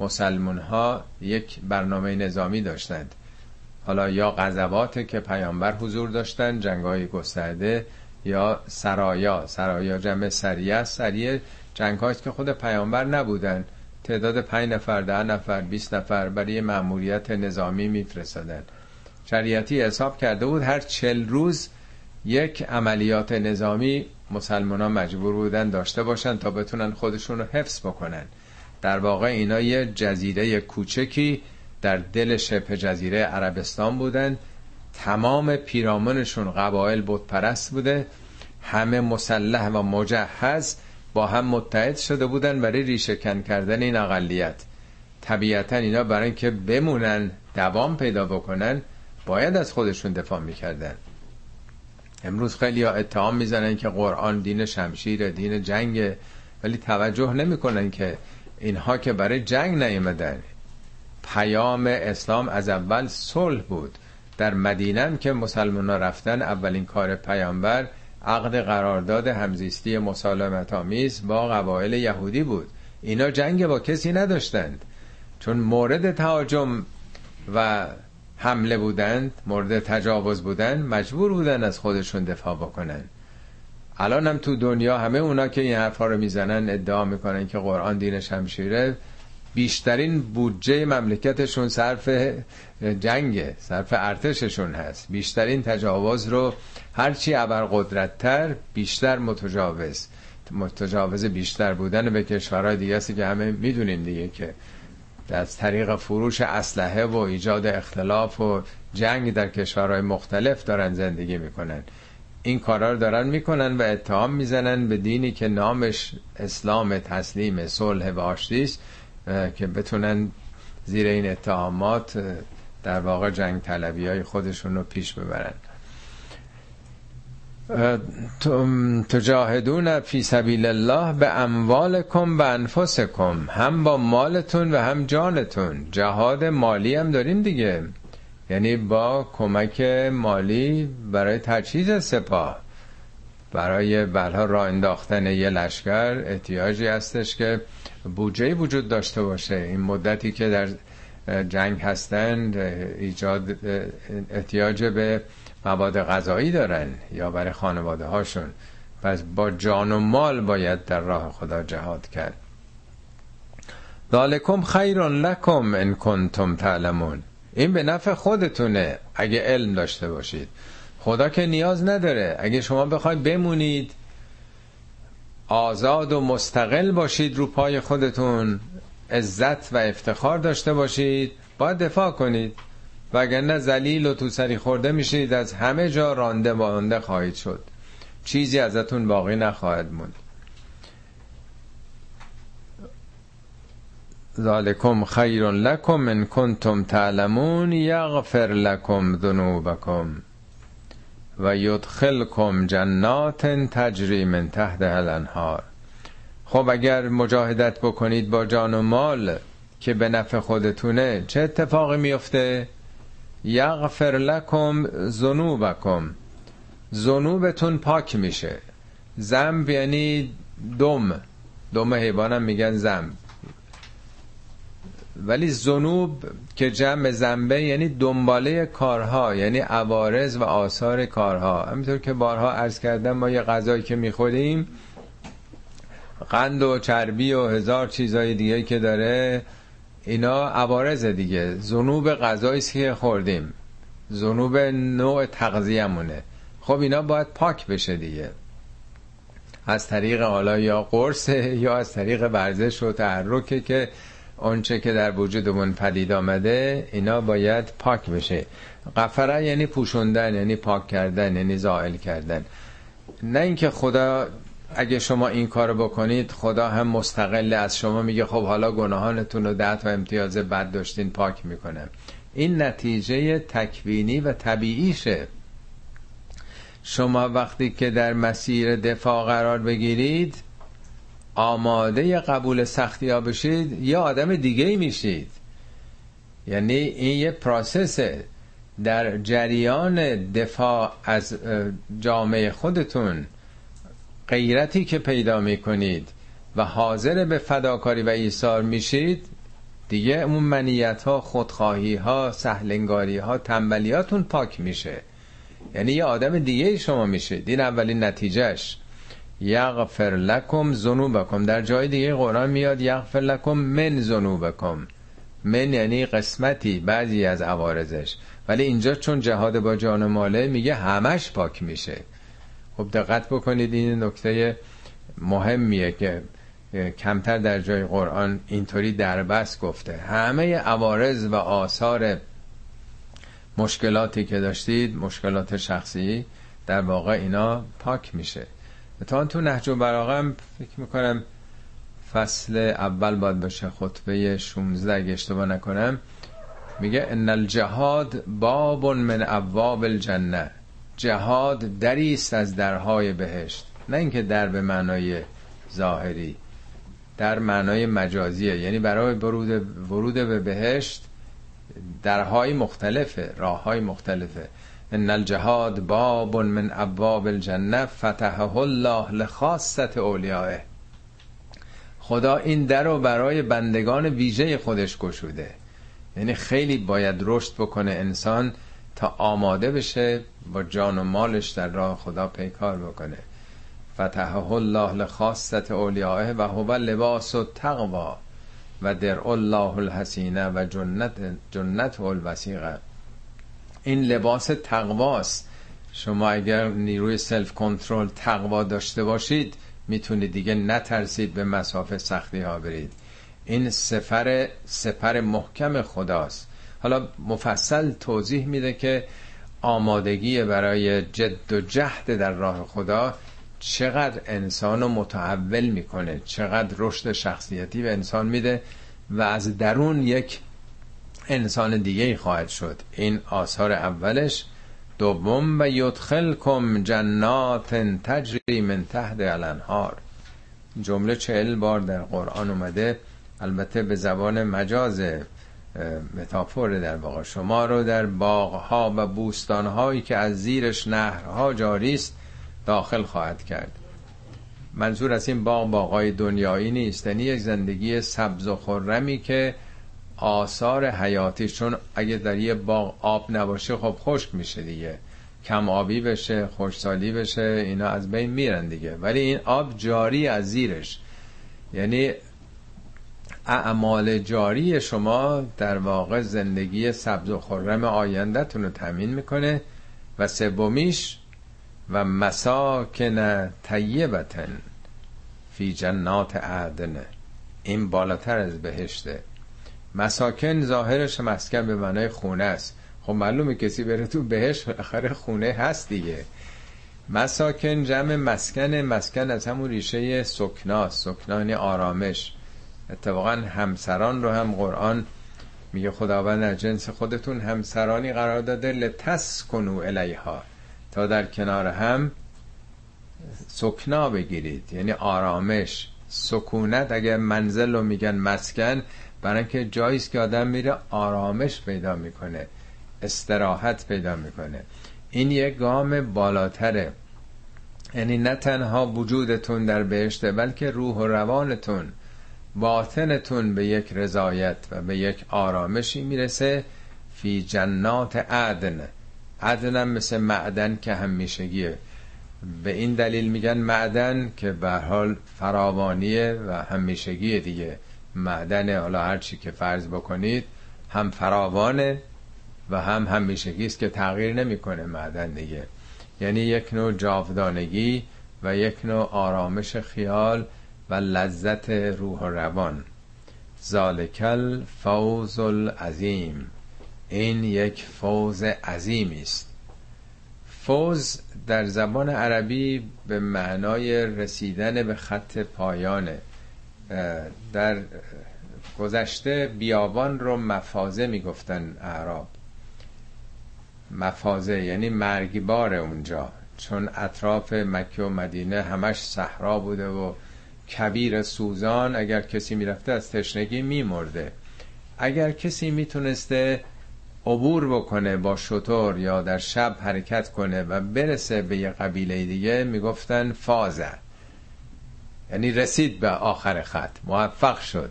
مسلمون ها یک برنامه نظامی داشتند. حالا یا غزوات که پیامبر حضور داشتن جنگ های گسترده یا سرایا. سرایا جمع سریع سریع جنگ که خود پیامبر نبودن. تعداد پنج نفر ده نفر 20 نفر برای مأموریت نظامی میفرستادن. شریعتی حساب کرده بود هر چل روز یک عملیات نظامی مسلمان مجبور بودن داشته باشن تا بتونن خودشون رو حفظ بکنن. در واقع اینا یه جزیره کوچکی در دل شبه جزیره عربستان بودن. تمام پیرامونشون قبایل بودپرست بوده. همه مسلح و مجهز با هم متحد شده بودن برای ریشهکن کردن این اقلیت. طبیعتا اینا برای اینکه بمونن دوام پیدا بکنن باید از خودشون دفاع می‌کردن. امروز خیلی ها اتهام می‌زنن که قرآن دین شمشیر دین جنگ ولی توجه نمی‌کنن که اینها که برای جنگ نیومدن. پیام اسلام از اول صلح بود. در مدینه که مسلمان رفتن اولین کار پیامبر عقد قرارداد همزیستی مسالمت آمیز با قبایل یهودی بود. اینا جنگ با کسی نداشتند. چون مورد تهاجم و حمله بودند مورد تجاوز بودند مجبور بودن از خودشون دفاع بکنن. الان هم تو دنیا همه اونا که این حرفا رو می‌زنن ادعا می‌کنن که قرآن دین شمشیره بیشترین بودجه مملکتشون صرف جنگ صرف ارتششون هست. بیشترین تجاوز رو هرچی قدرتتر بیشتر متجاوز. متجاوز بیشتر بودن به کشورهای دیگه که همه می‌دونین دیگه که از طریق فروش اسلحه و ایجاد اختلاف و جنگ در کشورهای مختلف دارن زندگی می‌کنن. این کارا رو دارن می‌کنن و اتهام می‌زنن به دینی که نامش اسلام تسلیم صلح و آشتیست که بتونن زیر این اتهامات در واقع جنگ طلبی های خودشون رو پیش ببرن. تجاهدون فی سبیل الله به اموالکم و انفسکم هم با مالتون و هم جانتون. جهاد مالی هم داریم دیگه. یعنی با کمک مالی برای تجهیز سپاه. برای برها را انداختن یه لشکر احتیاجی هستش که بودجه وجود داشته باشه. این مدتی که در جنگ هستند ایجاد احتیاج به مواد غذایی دارن یا برای خانواده هاشون. پس با جان و مال باید در راه خدا جهاد کرد. ذالکم خیر لکم ان کنتم تعلمون. این به نفع خودتونه اگه علم داشته باشید. خدا که نیاز نداره. اگه شما بخواید بمونید آزاد و مستقل باشید رو پای خودتون عزت و افتخار داشته باشید باید دفاع کنید. وگرنه زلیل و تو سری خورده میشید از همه جا رانده مانده خواهید شد. چیزی ازتون باقی نخواهد موند. ذالکم خیر لکم من کنتم تعلمون یغفر لکم ذنوبکم و یدخلکم جنات تجری من تحت الانهار. خب اگر مجاهدت بکنید با جان و مال که به نفع خودتونه چه اتفاقی میفته یغفر لکم ذنوبکم. ذنوبتون پاک میشه. زنب یعنی دم. دم حیوانم میگن زنب ولی زنوب که جمع زنبه یعنی دنباله کارها یعنی عوارض و آثار کارها. همینطور که بارها عرض کردم ما یه غذایی که می‌خوریم قند و چربی و هزار چیزای دیگه که داره اینا عوارض دیگه. زنوب غذایی که خوردیم. زنوب نوع تغذیه‌مونه. خب اینا باید پاک بشه دیگه. از طریق حالا یا قرص یا از طریق ورزش و تحرکه که آنچه که در وجودمون پدید آمده اینا باید پاک بشه. قفره یعنی پوشوندن یعنی پاک کردن یعنی زائل کردن. نه اینکه خدا اگه شما این کارو بکنید خدا هم مستقل از شما میگه خب حالا گناهانتون رو ده تا امتیاز بد داشتین پاک می‌کنه. این نتیجه تکوینی و طبیعیشه. شما وقتی که در مسیر دفاع قرار بگیرید آماده قبول سختی ها بشید یا آدم دیگه میشید. یعنی این یه پراسسه در جریان دفاع از جامعه خودتون غیرتی که پیدا می‌کنید و حاضر به فداکاری و ایثار میشید دیگه اون منیت ها خودخواهی ها سهلنگاری ها تنبلیاتون پاک میشه. یعنی یه آدم دیگه شما میشه این اولین نتیجهش. یغفر لکم ذنوبکم. در جای دیگه قرآن میاد یغفر لکم من ذنوبکم. من یعنی قسمتی بعضی از عوارضش. ولی اینجا چون جهاد با جان ماله میگه همش پاک میشه. خب دقت بکنید این نکته مهمیه که کمتر در جای قرآن اینطوری دربست گفته. همه عوارض و آثار مشکلاتی که داشتید مشکلات شخصی در واقع اینا پاک میشه. تا تو نهج و براغم فکر می‌کنم فصل اول باید باشه خطبه 16 اگه اشتباه نکنم. میگه ان الجهاد باب من ابواب الجنه. جهاد دری است از درهای بهشت. نه اینکه در به معنای ظاهری در معنای مجازیه. یعنی برای ورود ورود به بهشت درهای مختلفه راههای مختلفه. ان الجهاد باب من ابواب الجنه فتحه الله لخاصت اولیائه. خدا این در رو برای بندگان ویژه خودش گشوده. یعنی خیلی باید رشد بکنه انسان تا آماده بشه با جان و مالش در راه خدا پیکار بکنه. فتحه الله لخاصت اولیائه و هو لباس و تقوا و در الله الحسینه و جنت جنت الوسیقه. این لباس تقواست شما اگر نیروی سلف کنترل تقوا داشته باشید می‌تونید دیگه نترسید به مسافه سختی ها برید. این سفر سپر محکم خداست. حالا مفصل توضیح میده که آمادگی برای جد و جهد در راه خدا چقدر انسان رو متحول می‌کنه چقدر رشد شخصیتی به انسان میده و از درون یک انسان دیگه خواهد شد. این آثار اولش دوم و یدخلکم جنات تجری من تحت الانهار. جمله چهل بار در قرآن اومده البته به زبان مجاز متافور در واقع. شما رو در باغها و بوستانهایی که از زیرش نهرها جاری است داخل خواهد کرد. منظور از این باغ باغای دنیایی نیست. یعنی یک زندگی سبز و خرمی که آثار حیاتی چون اگه در یه باغ آب نباشه خب خشک میشه دیگه. کم آبی بشه خوشسالی بشه اینا از بین میرن دیگه. ولی این آب جاری از زیرش. یعنی اعمال جاری شما در واقع زندگی سبز و خرم آیندهتون رو تامین می‌کنه و سومیش و مساکن طیبتن فی جنات عدن این بالاتر از بهشته. مساکن ظاهرش مسکن به معنای خونه است. خب معلومه کسی بره تو بهش آخر خونه هست دیگه. مساکن جمع مسکن مسکن از همون ریشه سکنا سکنا یعنی آرامش. اتفاقا همسران رو هم قرآن میگه خداوند از جنس خودتون همسرانی قرار داده لتسکنو الیها. تا در کنار هم سکنا بگیرید. یعنی آرامش سکونت. اگر منزل رو میگن مسکن برای اینکه جاییست که آدم میره آرامش پیدا می‌کنه استراحت پیدا می‌کنه. این یک گام بالاتره. یعنی نه تنها وجودتون در بهشته بلکه روح و روانتون. باطنتون به یک رضایت و به یک آرامشی می‌رسه فی جنات عدن. عدنم مثل معدن که همیشگیه. به این دلیل میگن معدن که به حال فراوانیه و همیشگیه دیگه. معدن حالا هر چی که فرض بکنید هم فراوانه و هم همیشگی است که تغییر نمی‌کنه معدن دیگه. یعنی یک نوع جاودانگی و یک نوع آرامش خیال و لذت روح و روان. ذالکل فوز العظیم. این یک فوز عظیمی است. فوز در زبان عربی به معنای رسیدن به خط پایانه. در گذشته بیابان رو مفازه می‌گفتن اعراب. مفازه یعنی مرگبار اونجا. چون اطراف مکه و مدینه همش صحرا بوده و کبیر سوزان اگر کسی می‌رفته از تشنگی میمرده. اگر کسی می‌تونسته عبور بکنه با شطور یا در شب حرکت کنه و برسه به یه قبیله دیگه می‌گفتن فازه یعنی رسید به آخر خط. موفق شد.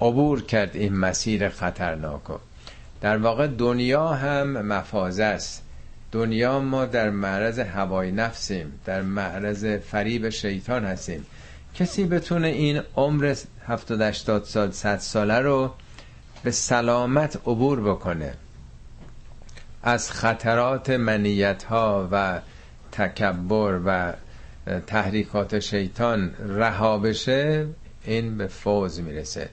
عبور کرد این مسیر خطرناک در واقع دنیا هم مفازه است. دنیا ما در معرض هوای نفسیم در معرض فریب شیطان هستیم. کسی بتونه این عمر 70 80 سال 100 ساله رو به سلامت عبور بکنه. از خطرات منیت ها و تکبر و تحریکات شیطان رها بشه این به فوز می‌رسه.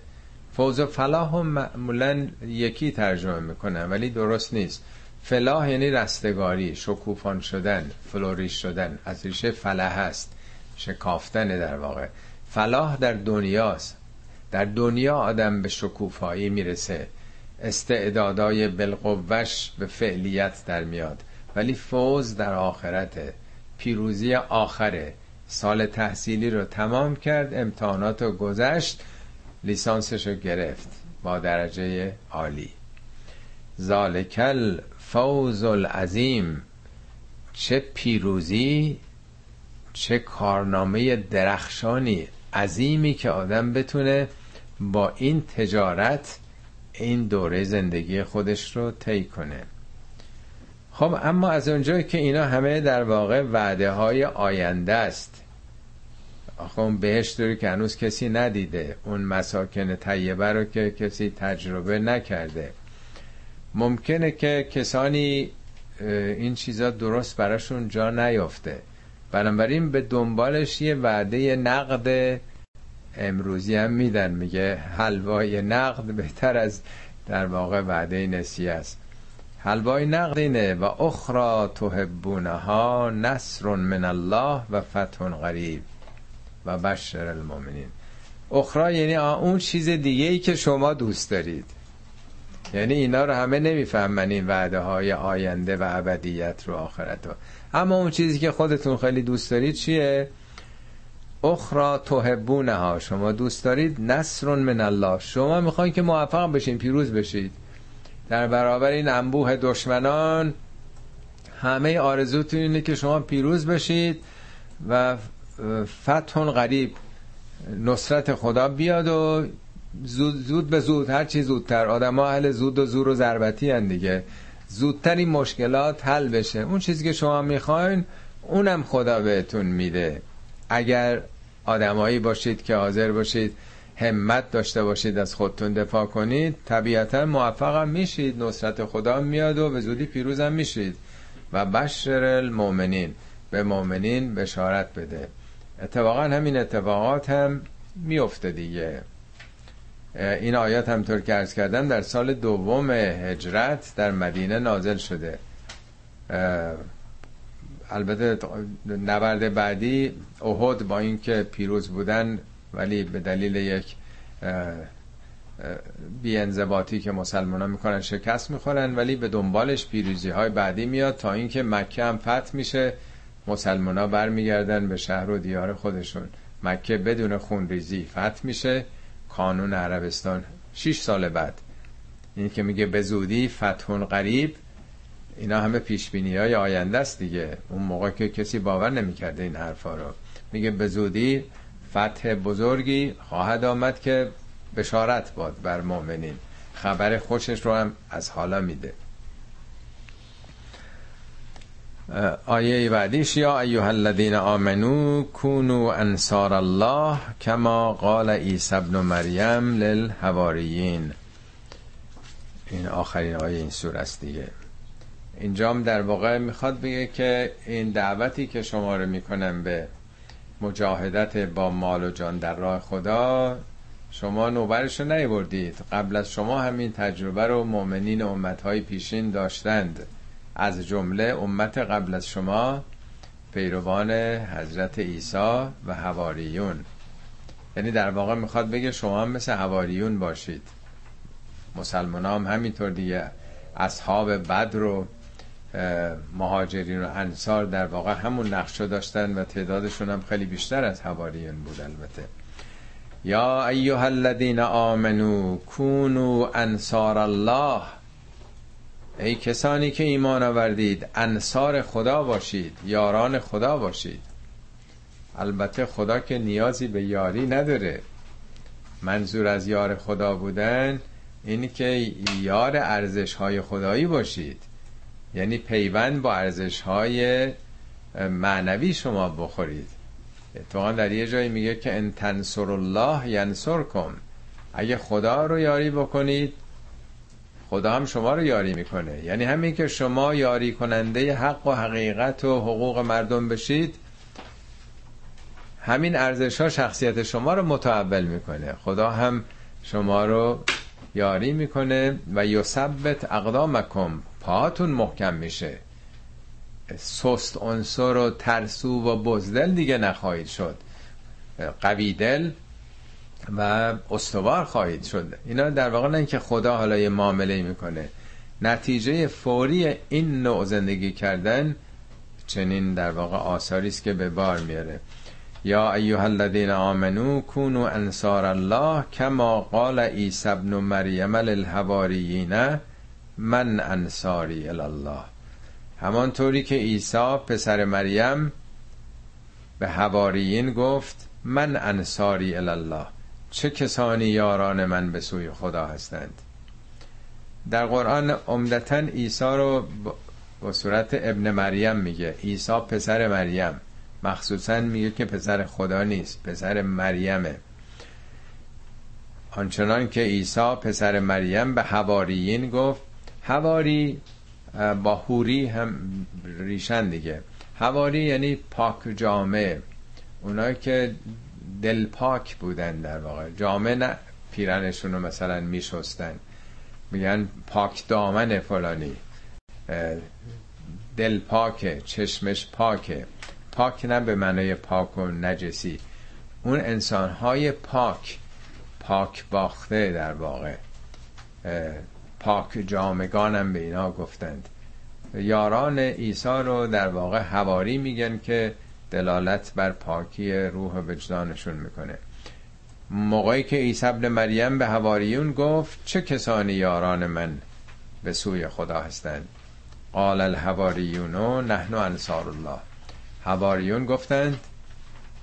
فوز و فلاح هم معمولا یکی ترجمه می‌کنن ولی درست نیست. فلاح یعنی رستگاری شکوفان شدن فلوریش شدن از ریشه فلاح هست. شکافتن در واقع. فلاح در دنیاست. در دنیا آدم به شکوفایی می‌رسه. استعدادای بالقوش به فعلیت در میاد. ولی فوز در آخرته. پیروزی آخره. سال تحصیلی رو تمام کرد امتحانات رو گذشت لیسانسش رو گرفت. با درجه عالی. ذالکل فوز العظیم. چه پیروزی چه کارنامه درخشانی عظیمی که آدم بتونه با این تجارت این دوره زندگی خودش رو طی کنه. خب اما از اونجایی که اینا همه در واقع وعده های آینده است. آخه اون بهشت رو که هنوز کسی ندیده. اون مساکن طیبه رو که کسی تجربه نکرده. ممکنه که کسانی این چیزا درست براشون جا نیافته. بنابراین به دنبالش یه وعده نقد امروزی هم میدن. میگه حلوای نقد بهتر از در واقع وعده نسیه است. حلوای نقد اینه و اخرى تحبونها نصر من الله و فتح قریب و بشر المؤمنین. اخرى یعنی اون چیز دیگه ای که شما دوست دارید. یعنی اینا رو همه نمی‌فهمن این وعده های آینده و ابدیت رو آخرت رو. اما اون چیزی که خودتون خیلی دوست دارید چیه؟ اخرى تحبونها. شما دوست دارید نصر من الله. شما می‌خواین که موفق بشین پیروز بشید. در برابر این انبوه دشمنان همه آرزوتون اینه که شما پیروز بشید و فتح غریب. نصرت خدا بیاد و زود, زود به زود هر چی زودتر. آدم اهل زود و زور و ضربتی هن دیگه. زودتر این مشکلات حل بشه. اون چیزی که شما می‌خواین اونم خدا بهتون میده. اگر آدمایی باشید که حاضر باشید همت داشته باشید از خودتون دفاع کنید طبیعتا موفقم میشید. نصرت خدا میاد و به زودی پیروزم میشید. و بشر المؤمنین به مؤمنین بشارت بده. اتفاقا همین اتفاقات هم میفته دیگه. این آیات همطور که ارز کردم در سال دوم هجرت در مدینه نازل شده. البته نبرد بعدی احد با اینکه پیروز بودن ولی به دلیل یک بیانضباطی که مسلمان ها می‌کنن شکست می‌خورن ولی به دنبالش پیروزی های بعدی میاد تا اینکه مکه هم فتح میشه. مسلمان ها برمیگردن به شهر و دیار خودشون. مکه بدون خونریزی فتح میشه. کانون عربستان. 6 سال بعد. این که میگه به زودی فتح قریب اینا همه پیش بینی های آینده است دیگه. اون موقع که کسی باور نمی‌کرده این حرفا رو. میگه به زودی فتح بزرگی خواهد آمد که بشارت باد بر مؤمنین. خبر خوشش رو هم از حالا میده. آیه بعدیش یا ایها الذین آمنو کونو انصار الله کما قال عیسی ابن مریم للحواریین. این آخرین آیه این سور است دیگه. اینجام در واقع می‌خواد بگه که این دعوتی که شما رو می‌کنم به مجاهدت با مال و جان در راه خدا شما نوبرش رو نیوردید. قبل از شما همین تجربه رو مؤمنین امتهای پیشین داشتند. از جمله امت قبل از شما پیروان حضرت عیسی و هواریون یعنی در واقع می‌خواد بگه شما هم مثل هواریون باشید. مسلمان هم همینطور دیگه. اصحاب بدر و مهاجرین و انصار در واقع همون نقشه داشتن و تعدادشون هم خیلی بیشتر از هواریون بود البته. یا ایها الذین آمنو کونو انصار الله ای کسانی که ایمان آوردید انصار خدا باشید یاران خدا باشید. البته خدا که نیازی به یاری نداره. منظور از یار خدا بودن اینی که یار ارزش های خدایی باشید. یعنی پیوند با ارزش های معنوی شما بخورید. اتفاقا در یه جایی میگه که ان تنصر الله ینصرکم اگه خدا رو یاری بکنید خدا هم شما رو یاری می‌کنه. یعنی همین که شما یاری کننده حق و حقیقت و حقوق مردم بشید همین ارزش ها شخصیت شما رو متعول می‌کنه. خدا هم شما رو یاری می‌کنه و یثبت اقدامکم. پاهاتون محکم میشه. سست عنصر و ترسو و بزدل دیگه نخواهید شد. قوی دل و استوار خواهید شد. اینا در واقع نه که خدا حالا یه معامله می‌کنه. نتیجه فوری این نوع زندگی کردن چنین در واقع آثاری است که به بار میاره یا ایها الذین آمنو کونوا انصار الله کما قال عیسی ابن مریم للحواریین من انصاری الله همانطوری که عیسی پسر مریم به حواریین گفت من انصاری الله چه کسانی یاران من به سوی خدا هستند؟ در قرآن عمدتا عیسی رو با صورت ابن مریم میگه. عیسی پسر مریم. مخصوصا میگه که پسر خدا نیست پسر مریمه. آنچنان که عیسی پسر مریم به حواریین گفت حواری با هوری هم ریشن دیگه. حواری یعنی پاک جامعه اونایی که دل پاک بودن در واقع. جامعه نه پیرنشون رو مثلا میشستن. میگن پاک دامن فلانی. دل پاکه چشمش پاکه. پاک نه به معنای پاک و نجسی. اون انسان های پاک پاک باخته در واقع. پاک جامگانم به اینا گفتند. یاران عیسی رو در واقع هواری میگن که دلالت بر پاکی روح و وجدانشون می‌کنه. موقعی که عیسی ابن مریم به هواریون گفت چه کسانی یاران من به سوی خدا هستند؟ قال الهواریون نحن انصار الله. هواریون گفتند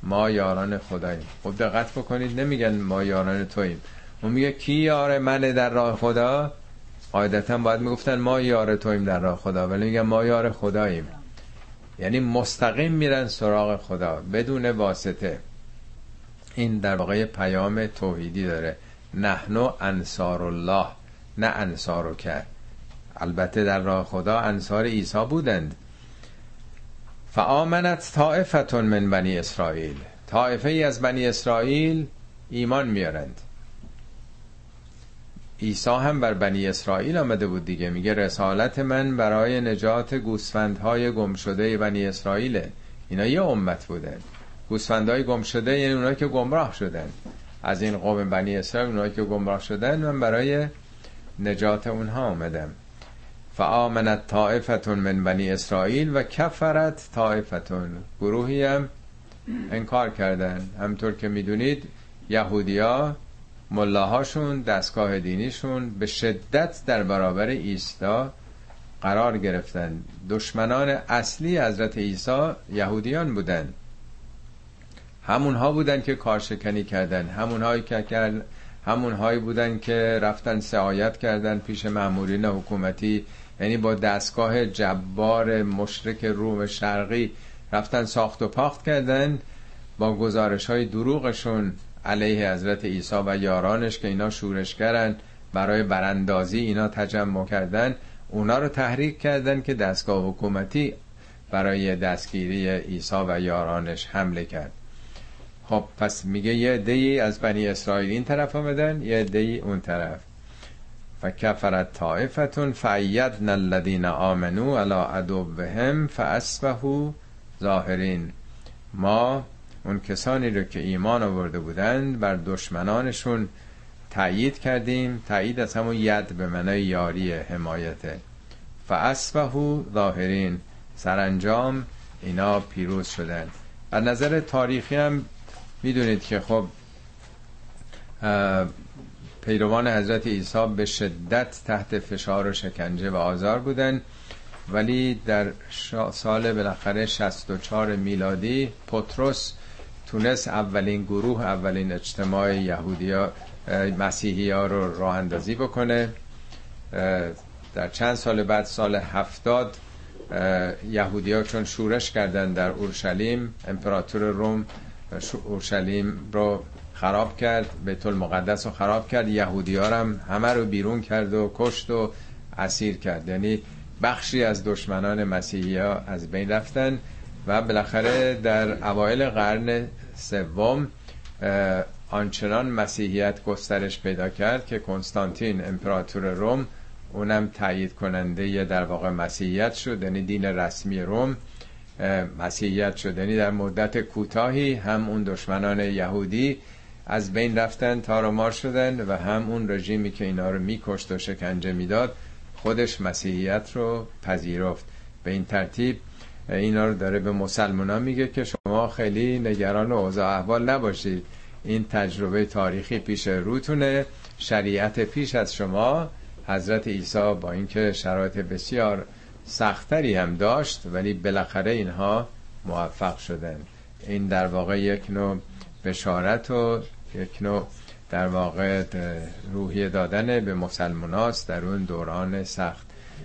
ما یاران خداییم. خب دقت بکنید نمیگن ما یاران توییم. اون میگه کی یار منه در راه خدا؟ قاعدتا باید می‌گفتن ما یار توییم در راه خدا. ولی میگن ما یار خداییم. یعنی مستقیم میرن سراغ خدا بدون واسطه. این در واقع پیام توحیدی داره. نحنو انصار الله نه انصارو کرد البته در راه خدا انصار عیسی بودند. فآمنت طائفتون من بنی اسرائیل. طائفه ای از بنی اسرائیل ایمان میارند عیسی هم بر بنی اسرائیل آمده بود دیگه. میگه رسالت من برای نجات گوسفندهای گم شده بنی اسرائیله اینا یه امت بودن گوسفندهای گم شده یعنی اونایی که گمراه شدن. از این قوم بنی اسرائیل اونایی که گمراه شدن من برای نجات اونها آمدم. فآمنت طائفتون من بنی اسرائیل و کفرت طائفتون. گروهی هم انکار کردن. همطور که می‌دونید یهودیا ملاهاشون دستگاه دینیشون به شدت در برابر ایستا قرار گرفتن. دشمنان اصلی حضرت عیسی یهودیان بودن. همونها بودن که کارشکنی کردن. همونهایی که کرد همونهایی بودن که رفتن سعایت کردن پیش مامورین حکومتی. یعنی با دستگاه جبار مشرک روم شرقی رفتن ساخت و پاخت کردن با گزارش های دروغشون. علیه حضرت عیسی و یارانش که اینا شورشگرن برای براندازی اینا تجمع کردن. اونا رو تحریک کردن که دستگاه حکومتی برای دستگیری عیسی و یارانش حمله کرد. خب پس میگه یه دی از بنی اسرائیل این طرف آمدن یه دی اون طرف. و کفرت طائفتون فعیدنا الذین آمنو علی عدوهم فاصبحوا ظاهرین. ما اون کسانی رو که ایمان آورده بودند بر دشمنانشون تایید کردیم. تایید از همون ید به معنای یاری حمایته فاصبحوا ظاهرین. سرانجام اینا پیروز شدن از نظر تاریخی هم می‌دونید که خب پیروان حضرت عیسی به شدت تحت فشار و شکنجه و آزار بودن ولی در سال بالاخره 64 میلادی پتروس تونست اولین گروه اولین اجتماع یهودیا مسیحی ها رو راه اندازی بکنه. در چند سال بعد سال هفتاد یهودی ها چون شورش کردن در اورشلیم امپراتور روم اورشلیم رو خراب کرد بیت المقدس رو خراب کرد. یهودی ها هم همه رو بیرون کرد و کشت و اسیر کرد. یعنی بخشی از دشمنان مسیحی ها از بین رفتن. و بالاخره در اوایل قرن سوم آنچنان مسیحیت گسترش پیدا کرد که کنستانتین امپراتور روم اونم تایید کننده در واقع مسیحیت شد یعنی دین رسمی روم. مسیحیت شد یعنی در مدت کوتاهی هم اون دشمنان یهودی از بین رفتن تارمار شدن و هم اون رژیمی که اینا رو میکشت و شکنجه می‌داد خودش مسیحیت رو پذیرفت. به این ترتیب اینا رو داره به مسلمان میگه که شما خیلی نگران اوضاع احوال نباشید. این تجربه تاریخی پیش روتونه. شریعت پیش از شما. حضرت عیسی با اینکه شرایط بسیار سختری هم داشت ولی بالاخره اینها موفق شدن. این در واقع یک نوع بشارت و یک نوع در واقع روحیه دادن به مسلماناست در اون دوران سخت.